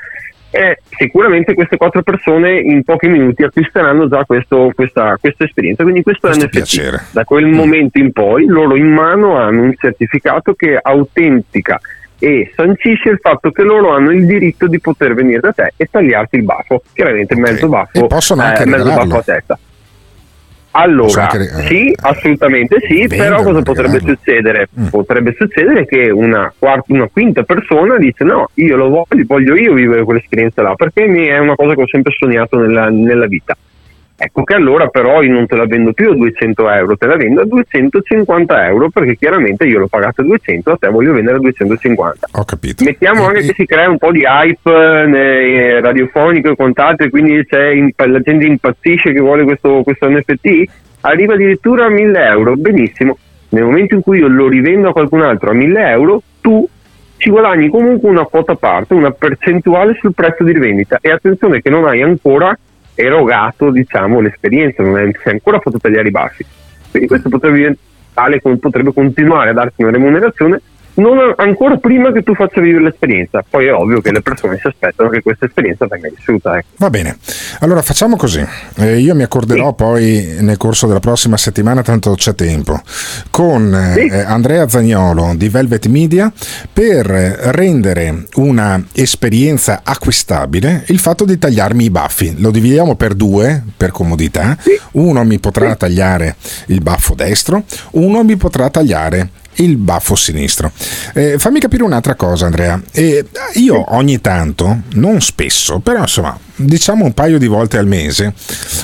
e sicuramente queste quattro persone in pochi minuti acquisteranno già questo- questa, questa esperienza, quindi questo, è NFT. Da quel Mm. momento in poi loro in mano hanno un certificato che autentica e sancisce il fatto che loro hanno il diritto di poter venire da te e tagliarti il baffo, chiaramente mezzo baffo, E possono anche eh, mezzo baffo a testa. Allora, re- sì, assolutamente sì, però venderlo, cosa potrebbe regalarlo. succedere? Potrebbe succedere che una, quarta, una quinta persona dice no, io lo voglio, voglio io vivere quell'esperienza là, perché mi è una cosa che ho sempre sognato nella, nella vita. Ecco che allora però io non te la vendo più a 200 euro, te la vendo a 250 euro perché chiaramente io l'ho pagata a 200, a te voglio vendere a 250. Ho capito. Mettiamo anche che si crea un po' di hype eh, radiofonico e quant'altro e quindi la gente impazzisce che vuole questo, questo NFT, arriva addirittura a 1000 euro, benissimo. Nel momento in cui io lo rivendo a qualcun altro a 1000 euro, tu ci guadagni comunque una quota a parte, una percentuale sul prezzo di rivendita e attenzione che non hai ancora erogato diciamo, l'esperienza, non hai sei ancora fatto tagliare i baffi. Quindi questo potrebbe, diventare- potrebbe continuare a darti una remunerazione non ancora prima che tu faccia vivere l'esperienza. Poi è ovvio che le persone si aspettano che questa esperienza venga vissuta. Ecco. Va bene, allora facciamo così. Eh, io mi accorderò poi nel corso della prossima settimana, tanto c'è tempo, con eh, Andrea Zagnolo di Velvet Media per eh, rendere una esperienza acquistabile il fatto di tagliarmi i baffi. Lo dividiamo per due per comodità. Uno mi potrà tagliare il baffo destro, uno mi potrà tagliare il baffo sinistro. Eh, fammi capire un'altra cosa, Andrea. Eh, io ogni tanto, non spesso, però insomma, diciamo un paio di volte al mese,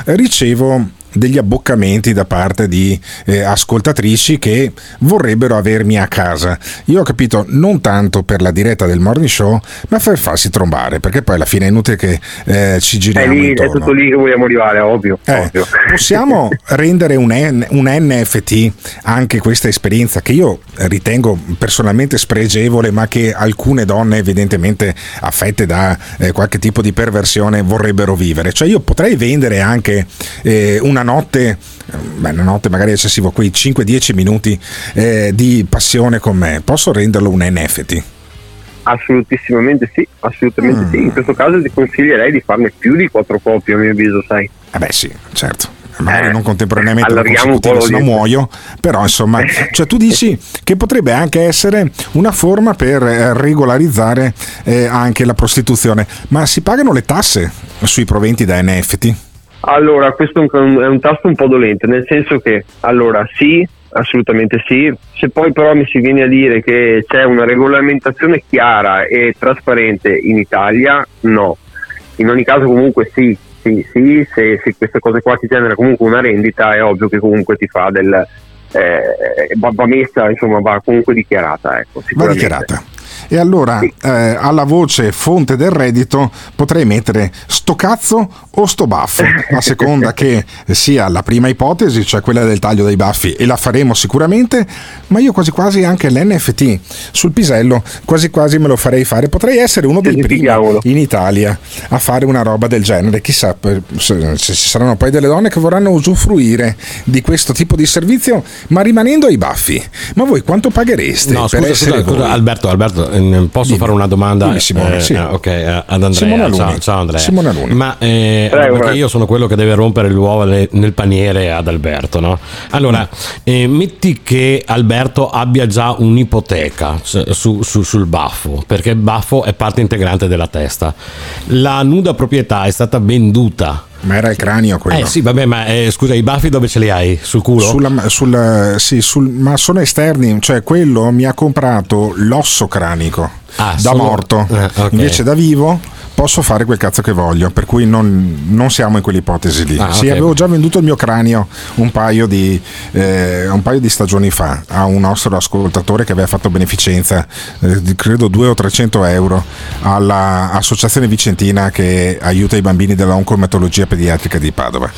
ricevo degli abboccamenti da parte di eh, ascoltatrici che vorrebbero avermi a casa. Io ho capito non tanto per la diretta del morning show, ma per farsi trombare, perché poi alla fine è inutile che eh, ci È, giriamo lì, è tutto lì che vogliamo arrivare, ovvio. Eh, ovvio. possiamo rendere un, N- un NFT anche questa esperienza che io ritengo personalmente spregevole, ma che alcune donne, evidentemente affette da eh, qualche tipo di perversione, vorrebbero vivere. Cioè, io potrei vendere anche eh, una notte, eh, beh, una notte magari eccessivo, quei 5-10 minuti eh, di passione con me. Posso renderlo un NFT? Assolutissimamente sì, assolutamente Mm. sì. In questo caso ti consiglierei di farne più di quattro copie, a mio avviso, sai. Eh beh sì, certo. Magari non contemporaneamente allarghiamo un po' se no muoio. Però insomma, cioè tu dici che potrebbe anche essere una forma per eh, regolarizzare eh, anche la prostituzione. Ma si pagano le tasse sui proventi da NFT? Allora, questo è un, è un tasto un po' dolente, nel senso che, allora, sì, assolutamente sì. Se poi però mi si viene a dire che c'è una regolamentazione chiara e trasparente in Italia, no. In ogni caso comunque sì, sì, sì se, se queste cose qua ti genera comunque una rendita è ovvio che comunque ti fa del... Eh, va, messa, insomma, va comunque dichiarata. Ecco, Va sicuramente. dichiarata. E allora eh, alla voce fonte del reddito potrei mettere sto cazzo o sto baffo, a seconda che sia la prima ipotesi, cioè quella del taglio dei baffi, e la faremo sicuramente, ma io quasi quasi anche l'NFT sul pisello, quasi quasi me lo farei fare. Potrei essere uno dei primi in Italia a fare una roba del genere. Chissà se, ci saranno poi delle donne che vorranno usufruire di questo tipo di servizio, ma rimanendo ai baffi. Ma voi quanto paghereste No, per scusa, essere scusa, scusa, voi? Alberto, Alberto, ehm, posso fare una domanda? Dimmi, Simone, Eh, sì. eh, ok, eh, ad Andrea. Ciao, ciao, Andrea. Simone Aluni. Ma eh, Prego, io sono quello che deve rompere le uova nel paniere ad Alberto, no? Allora, eh, metti che Alberto abbia già un'ipoteca su- su- sul baffo, perché il baffo è parte integrante della testa. La nuda proprietà è stata venduta. Ma era il cranio quello. Eh sì, vabbè, ma eh, scusa, i baffi dove ce li hai? Sul culo? Sulla- sul- sì, sul- ma sono esterni, cioè quello mi ha comprato l'osso cranico da Ah, solo- morto, Eh, ok. invece da vivo posso fare quel cazzo che voglio, per cui non, non siamo in quell'ipotesi lì. Ah, sì, avevo già venduto il mio cranio un paio, di, eh, un paio di stagioni fa a un nostro ascoltatore che aveva fatto beneficenza, eh, di credo 200 o 300 euro, all'associazione vicentina che aiuta i bambini della oncomatologia pediatrica di Padova.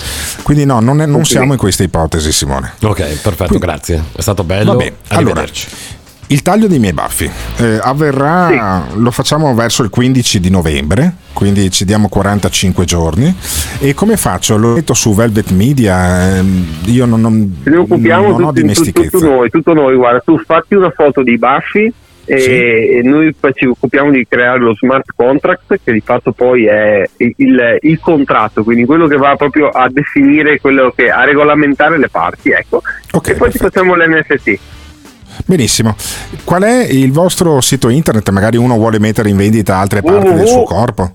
Quindi no, non, è- non Ok. siamo in questa ipotesi, Simone. Ok, perfetto, grazie. È stato bello. Vabbè, allora. Il taglio dei miei baffi eh, avverrà, lo facciamo verso il 15 di novembre, quindi ci diamo 45 giorni. E come faccio? Lo metto su Velvet Media, ehm, io non, non, ne occupiamo non ho tutti- tu- dimestichezza. tutto noi, tutto noi, guarda, tu fatti una foto dei baffi e, Sì. noi ci occupiamo di creare lo smart contract che di fatto poi è il, il- contratto, quindi quello che va proprio a definire quello che a regolamentare le parti, ecco. e poi ci facciamo l'NFT. Benissimo. Qual è il vostro sito internet? Magari uno vuole mettere in vendita altre parti del suo www. corpo.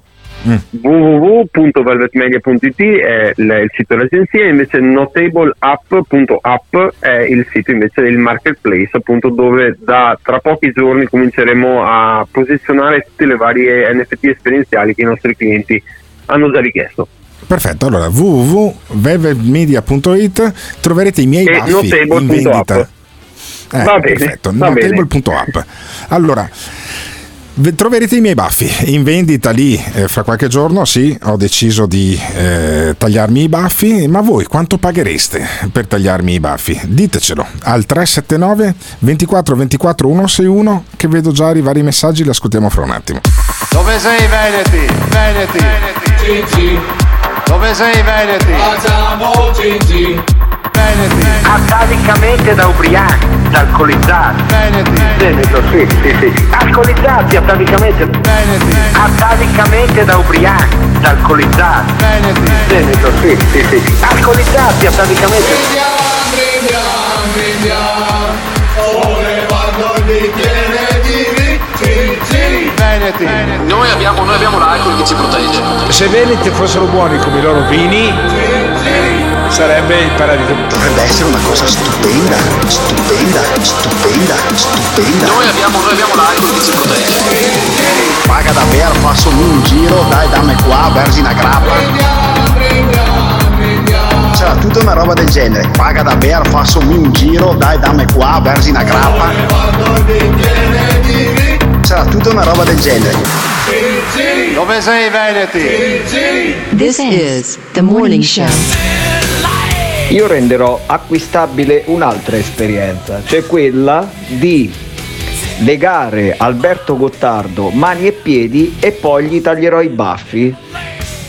www.velvetmedia.it è il, sito dell'agenzia, invece notableapp.app è il sito invece del marketplace, appunto dove da tra pochi giorni cominceremo a posizionare tutte le varie NFT esperienziali che i nostri clienti hanno già richiesto. Perfetto, allora www.velvetmedia.it troverete i miei E baffi in vendita. Eh, Va bene, perfetto, notable.app. Allora, ve- troverete i miei baffi in vendita lì eh, fra qualche giorno. Sì, ho deciso di eh, tagliarmi i baffi, ma voi quanto paghereste per tagliarmi i baffi? Ditecelo al 379 24 24 161 che vedo già arrivare i messaggi, li ascoltiamo fra un attimo. Dove sei Veneti? Veneti. Gigi. Dove sei Veneti? Facciamo Gigi. Veneti. Atavicamente da ubriachi, da alcolizzati. Veneti. Veneto, sì, sì, sì. Alcolizzati atavicamente. Veneti. Atavicamente da ubriachi, da alcolizzati. Veneti. Veneto, sì, sì, sì. Alcolizzati atavicamente. Veneti. Noi abbiamo, noi abbiamo l'alcol che ci protegge. Se Veneti fossero buoni come i loro vini, sarebbe il paradiso. Dovrebbe essere una cosa stupenda, stupenda, stupenda, stupenda. Noi abbiamo, noi abbiamo l'alcol che ci protegge. Paga davvero, passami un giro, dai dammi qua, versi una grappa. C'era tutta una roba del genere. Paga davvero, passami un giro, dai dammi qua, versi una grappa. C'era tutta una roba del genere. Dove sei Veneti? This is the morning show. Io renderò acquistabile un'altra esperienza, cioè quella di legare Alberto Gottardo mani e piedi e poi gli taglierò i baffi.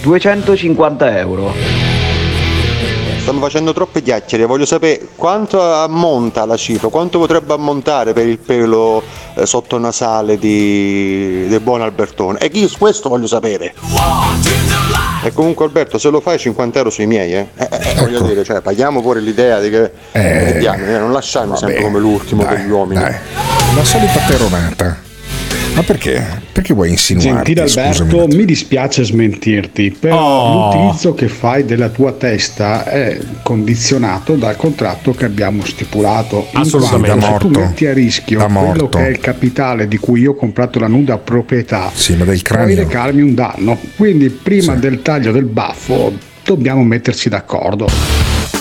250 euro. Stanno facendo troppe chiacchiere, voglio sapere quanto ammonta la cifra, quanto potrebbe ammontare per il pelo eh, sottonasale di, del buon Albertone. E io questo voglio sapere. E comunque Alberto, se lo fai 50 euro sui miei, eh? Eh, eh, voglio dire, cioè, paghiamo pure l'idea di che... Eh, diamine, eh, non lasciarmi sempre come l'ultimo dai, degli uomini. dai. La solita peronata. Ma perché? Perché vuoi insinuarti? Gentile Alberto, Scusami. mi dispiace smentirti, però Oh. l'utilizzo che fai della tua testa è condizionato dal contratto che abbiamo stipulato. In Assolutamente. quanto Da se tu morto. metti a rischio Da quello morto. che è il capitale di cui io ho comprato la nuda proprietà, Sì, ma del puoi recarmi un danno. Quindi prima del taglio del baffo dobbiamo metterci d'accordo.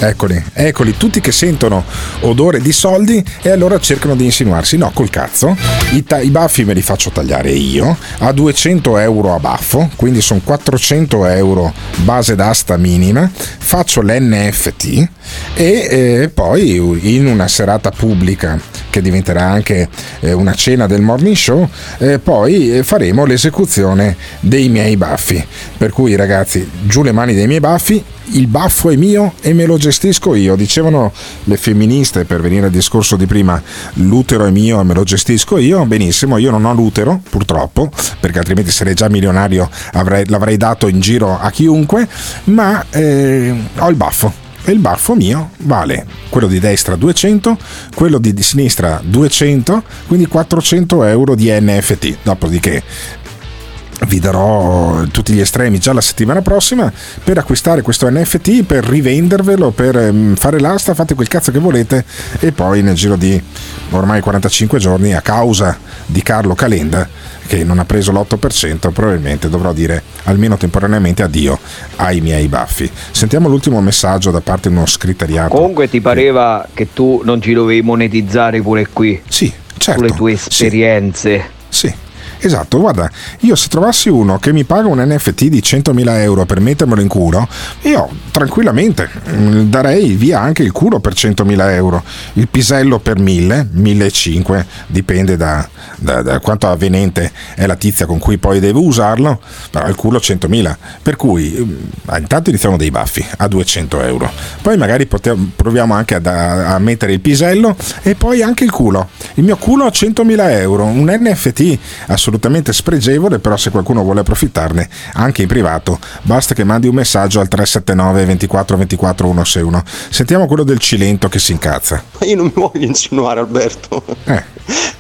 Eccoli, eccoli, tutti che sentono odore di soldi e allora cercano di insinuarsi. No, col cazzo, i, ta- i baffi me li faccio tagliare io a 200 euro a baffo, quindi sono 400 euro base d'asta minima, faccio l'NFT e eh, poi in una serata pubblica che diventerà anche eh, una cena del morning show, eh, poi eh, faremo l'esecuzione dei miei baffi. Per cui ragazzi, giù le mani dei miei baffi, il baffo è mio e me lo gestisco io. Dicevano le femministe per venire al discorso di prima, l'utero è mio e me lo gestisco io. Benissimo, io non ho l'utero purtroppo, perché altrimenti sarei già milionario, avrei- l'avrei dato in giro a chiunque, ma eh, ho il baffo. E il baffo mio vale quello di destra 200, quello di sinistra 200, quindi 400 euro di NFT. Dopodiché vi darò tutti gli estremi già la settimana prossima per acquistare questo NFT, per rivendervelo, per ehm, fare l'asta, fate quel cazzo che volete e poi nel giro di ormai 45 giorni a causa di Carlo Calenda che non ha preso l'8% probabilmente dovrò dire almeno temporaneamente addio ai miei baffi. Sentiamo l'ultimo messaggio da parte di uno scrittariato. Comunque ti pareva che tu non ci dovevi monetizzare pure qui? Sì, certo. Sulle tue esperienze. Sì. Esatto, guarda, io se trovassi uno che mi paga un NFT di 100.000 euro per mettermelo in culo, io tranquillamente mm, darei via anche il culo per 100.000 euro, il pisello per 1.000, 1.500, dipende da, da- da quanto avvenente è la tizia con cui poi devo usarlo, però il culo 100.000. Per cui mm, intanto iniziamo dei baffi a 200 euro, poi magari pote- proviamo anche a, a mettere il pisello e poi anche il culo. Il mio culo a 100.000 euro, un NFT assolutamente spregevole, però se qualcuno vuole approfittarne anche in privato, basta che mandi un messaggio al 379 24 24 161. Sentiamo quello del Cilento che si incazza. Ma io non mi voglio insinuare, Alberto.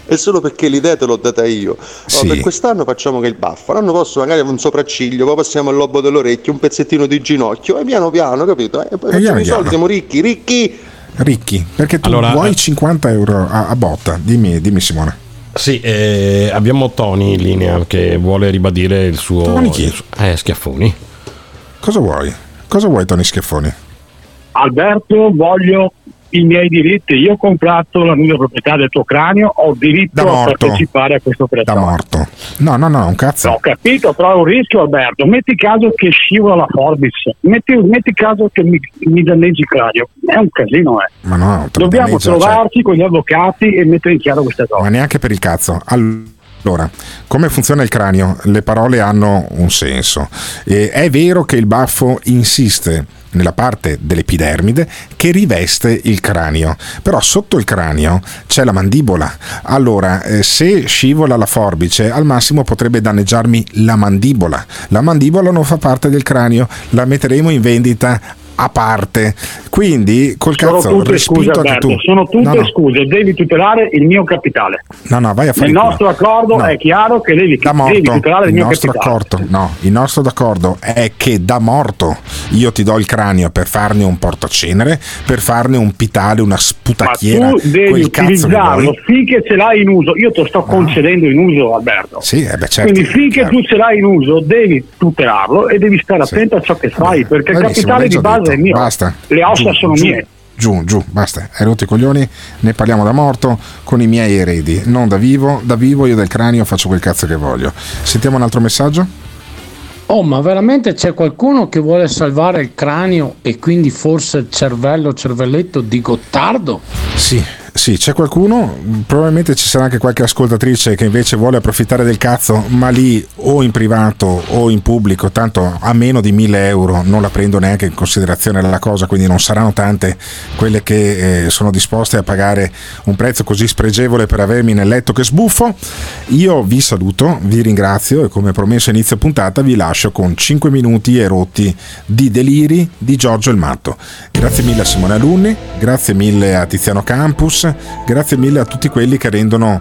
È solo perché l'idea te l'ho data io. Allora, Sì. Per quest'anno facciamo che il baffo, l'anno prossimo magari un sopracciglio, poi passiamo al lobo dell'orecchio, un pezzettino di ginocchio e piano piano, capito? E poi E facciamo piano i soldi, piano. siamo ricchi, ricchi. Ricchi, perché tu Allora, vuoi eh. 50 euro a, a botta? Dimmi, dimmi Simone. Sì, eh, abbiamo Tony in linea che vuole ribadire il suo. Tony chi? suo- eh, Schiaffoni. Cosa vuoi? Cosa vuoi Tony Schiaffoni? Alberto, voglio i miei diritti. Io ho comprato la nuda proprietà del tuo cranio, ho diritto Da a partecipare a questa Da operazione. morto. No, no, no, un cazzo. Ho capito, però è un rischio Alberto. Metti caso che scivola la Forbis, metti, metti caso che mi, mi danneggi il cranio. È un casino, eh. Ma no, Dobbiamo cioè- trovarci con gli avvocati e mettere in chiaro queste cose. Ma neanche per il cazzo. Allora, come funziona il cranio? Le parole hanno un senso. E è vero che il baffo insiste nella parte dell'epidermide che riveste il cranio, però sotto il cranio c'è la mandibola. Allora, eh, se scivola la forbice, al massimo potrebbe danneggiarmi la mandibola. La mandibola non fa parte del cranio, la metteremo in vendita a parte. Quindi, col Sono cazzo, tutte scuse respinto anche Alberto, tu. sono tutte No, no. scuse, devi tutelare il mio capitale. No, no, vai a fare il nostro accordo No. è chiaro che devi, da devi morto, tutelare il il mio nostro capitale. accordo, no, il nostro d'accordo è che da morto io ti do il cranio per farne un portacenere, per farne un pitale, una Ma sputacchiera, tu devi utilizzarlo finché ce l'hai in uso. Io te lo sto concedendo in uso, Alberto. Sì, eh beh, certo. Quindi finché chiaro. tu ce l'hai in uso devi tutelarlo e devi stare attento a ciò che fai, perché il capitale di base. È mio. Basta. Le ossa Giù, sono giù, mie. Giù, giù, basta. Hai rotto i coglioni, ne parliamo da morto con i miei eredi, non da vivo. Da vivo io del cranio faccio quel cazzo che voglio. Sentiamo un altro messaggio? Oh, ma veramente c'è qualcuno che vuole salvare il cranio e quindi forse il cervello, cervelletto di Gottardo? Sì, sì, c'è qualcuno, probabilmente ci sarà anche qualche ascoltatrice che invece vuole approfittare del cazzo, ma lì o in privato o in pubblico, tanto a meno di 1000 euro non la prendo neanche in considerazione la cosa, quindi non saranno tante quelle che eh, sono disposte a pagare un prezzo così spregevole per avermi nel letto che sbuffo. Io vi saluto, vi ringrazio e come promesso inizio puntata vi lascio con 5 minuti e rotti di deliri di Giorgio il Matto. Grazie mille a Simone Alunni, grazie mille a Tiziano Campus, grazie mille a tutti quelli che rendono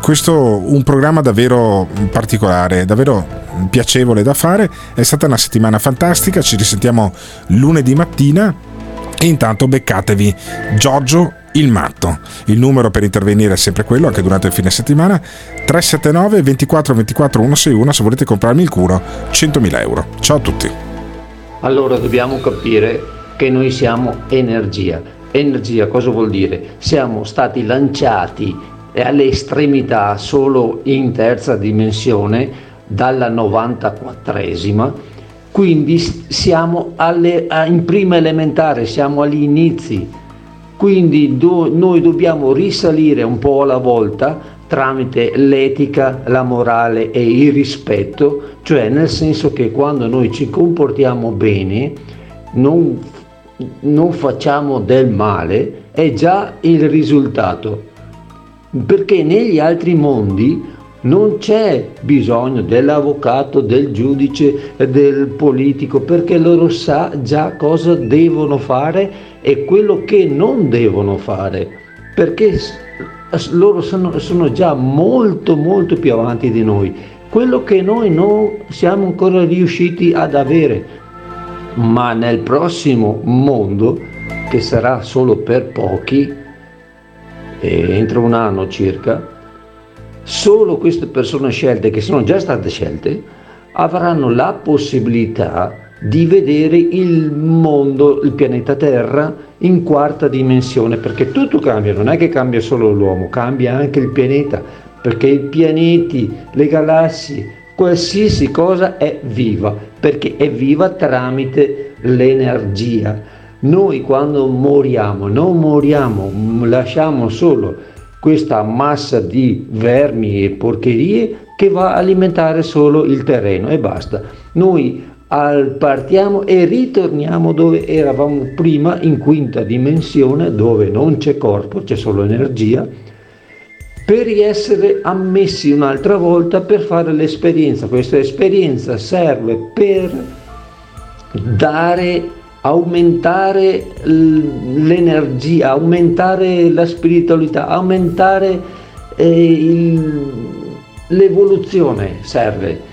questo un programma davvero particolare, davvero piacevole da fare. È stata una settimana fantastica, ci risentiamo lunedì mattina e intanto beccatevi Giorgio il matto. Il numero per intervenire è sempre quello, anche durante il fine settimana, 379 24 24 161 se volete comprarmi il culo, 100.000 euro. Ciao a tutti. Allora dobbiamo capire che noi siamo energia. Energia cosa vuol dire? Siamo stati lanciati alle estremità solo in terza dimensione dalla 94esima, quindi siamo alle, in prima elementare, siamo agli inizi, quindi do, noi dobbiamo risalire un po' alla volta tramite l'etica, la morale e il rispetto, cioè nel senso che quando noi ci comportiamo bene, non, non facciamo del male, è già il risultato. Perché negli altri mondi non c'è bisogno dell'avvocato, del giudice, del politico, perché loro sa già cosa devono fare e quello che non devono fare, perché loro sono, sono già molto molto più avanti di noi, quello che noi non siamo ancora riusciti ad avere, ma nel prossimo mondo, che sarà solo per pochi, entro un anno circa, solo queste persone scelte, che sono già state scelte, avranno la possibilità di vedere il mondo, il pianeta Terra in quarta dimensione, perché tutto cambia, non è che cambia solo l'uomo, cambia anche il pianeta, perché i pianeti, le galassie, qualsiasi cosa è viva, perché è viva tramite l'energia. Noi quando moriamo, non moriamo, lasciamo solo questa massa di vermi e porcherie che va a alimentare solo il terreno e basta. Noi partiamo e ritorniamo dove eravamo prima in quinta dimensione dove non c'è corpo, c'è solo energia per essere ammessi un'altra volta per fare l'esperienza. Questa esperienza serve per dare aumentare l'energia, aumentare la spiritualità, aumentare eh, il, l'evoluzione serve.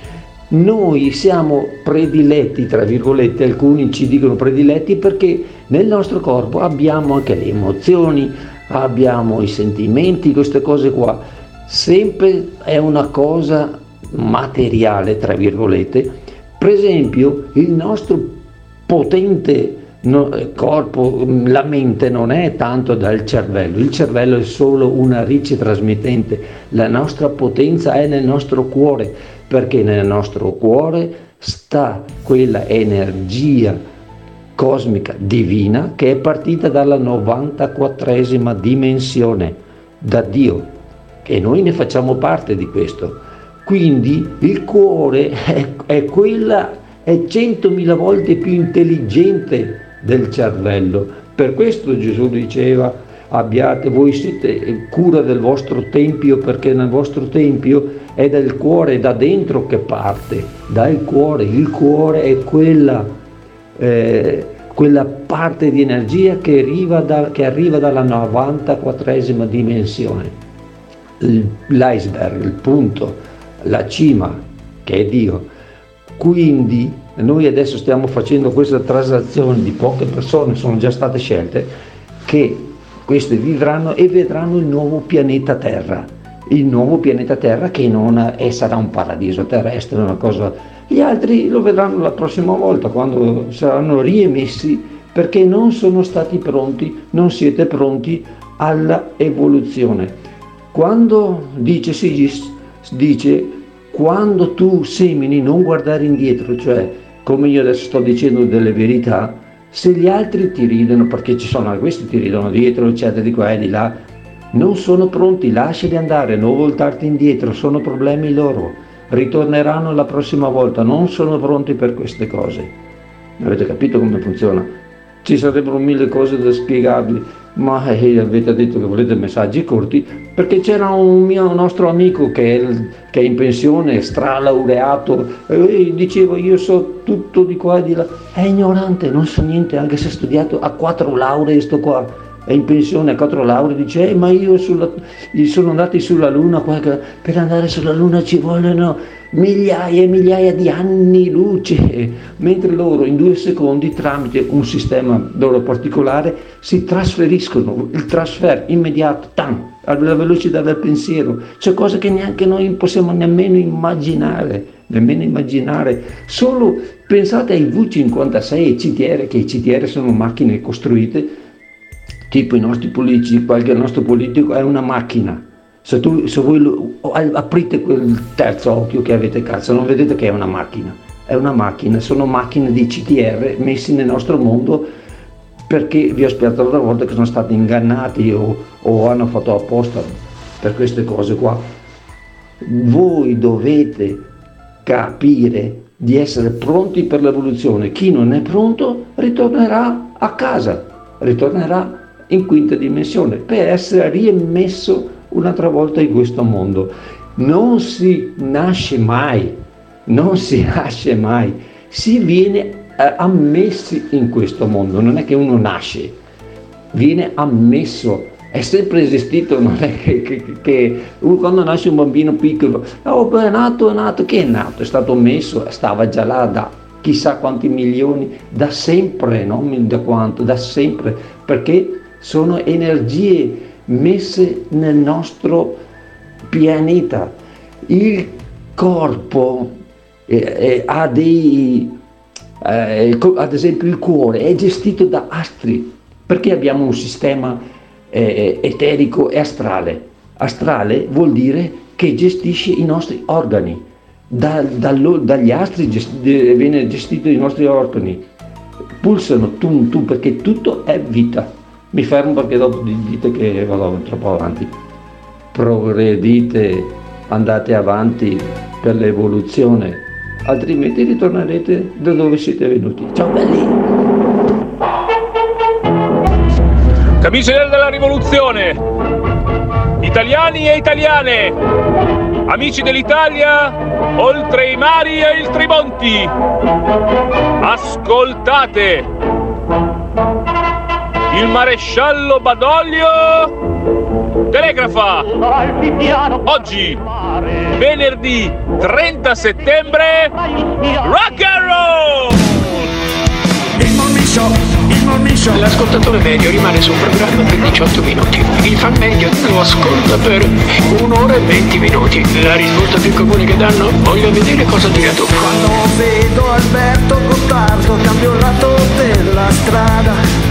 Noi siamo prediletti, tra virgolette, alcuni ci dicono prediletti perché nel nostro corpo abbiamo anche le emozioni, abbiamo i sentimenti, queste cose qua. Sempre è una cosa materiale, tra virgolette. Per esempio, il nostro potente corpo, la mente non è tanto dal cervello, il cervello è solo una riccia trasmittente, la nostra potenza è nel nostro cuore, perché nel nostro cuore sta quella energia cosmica divina che è partita dalla 94esima dimensione, da Dio, e noi ne facciamo parte di questo. Quindi il cuore è, è quella è centomila volte più intelligente del cervello. Per questo Gesù diceva abbiate, voi siete cura del vostro tempio perché nel vostro tempio è dal cuore, da dentro che parte, dal cuore. Il cuore è quella, eh, quella parte di energia che arriva, da, che arriva dalla 94esima dimensione. L'iceberg, il punto, la cima, che è Dio quindi noi adesso stiamo facendo questa traslazione di poche persone, sono già state scelte, che queste vivranno e vedranno il nuovo pianeta Terra. Il nuovo pianeta Terra che non è, sarà un paradiso terrestre, una cosa... Gli altri lo vedranno la prossima volta, quando saranno riemessi, perché non sono stati pronti, non siete pronti alla evoluzione. Quando dice Sigis, dice quando tu semini non guardare indietro, cioè come io adesso sto dicendo delle verità, se gli altri ti ridono perché ci sono questi ti ridono dietro, eccetera, di qua e di là, non sono pronti, lasciali andare, non voltarti indietro, sono problemi loro, ritorneranno la prossima volta, non sono pronti per queste cose. Avete capito come funziona? Ci sarebbero mille cose da spiegarvi, ma eh, avete detto che volete messaggi corti perché c'era un mio nostro amico che è, che è in pensione, stralaureato, e diceva io so tutto di qua e di là, è ignorante, non so niente, anche se ha studiato a quattro lauree sto qua, è in pensione a quattro lauree, dice "Eh, ma io sulla- sono andati sulla luna, qualche- per andare sulla luna ci vogliono migliaia e migliaia di anni luce, mentre loro in due secondi tramite un sistema loro particolare si trasferiscono, il trasfer immediato, tam, alla velocità del pensiero, c'è cose che neanche noi possiamo nemmeno immaginare, nemmeno immaginare, solo pensate ai V56 e CTR, che i CTR sono macchine costruite tipo i nostri politici, qualche nostro politico è una macchina. Se, tu, se voi lo- aprite quel terzo occhio che avete cazzo, non vedete che è una macchina. È una macchina, sono macchine di CTR messi nel nostro mondo perché vi ho spiegato l'altra volta che sono stati ingannati o, o hanno fatto apposta per queste cose qua. Voi dovete capire di essere pronti per l'evoluzione. Chi non è pronto ritornerà a casa, ritornerà in quinta dimensione per essere rimesso un'altra volta in questo mondo. Non si nasce mai, non si nasce mai, si viene eh, ammessi in questo mondo, non è che uno nasce, viene ammesso, è sempre esistito, non è che, che- che- quando nasce un bambino piccolo, oh è nato, è nato, che è nato? È stato messo, stava già là da chissà quanti milioni, da sempre, non da quanto, da sempre, perché sono energie messe nel nostro pianeta. Il corpo eh, eh, ha dei, eh, ad esempio il cuore è gestito da astri, perché abbiamo un sistema eh, eterico e astrale. Astrale vuol dire che gestisce i nostri organi. Da- dallo- dagli astri gest- eh, viene gestito i nostri organi. Pulsano tum tum perché tutto è vita. Mi fermo perché dopo di- dite che vado troppo avanti. Progredite, andate avanti per l'evoluzione, altrimenti ritornerete da dove siete venuti. Ciao belli! Camisole della rivoluzione, italiani e italiane, amici dell'Italia, oltre i mari e il Trimonti, ascoltate il maresciallo Badoglio telegrafa oggi venerdì 30 settembre rock and roll Il morning show, il morning show. L'ascoltatore medio rimane sul programma per 18 minuti. Il fan medio lo ascolta per un'ora e 20 minuti. La risposta più comune che danno? Voglio vedere cosa dirà tu. Quando vedo Alberto Gottardo cambio il lato della strada.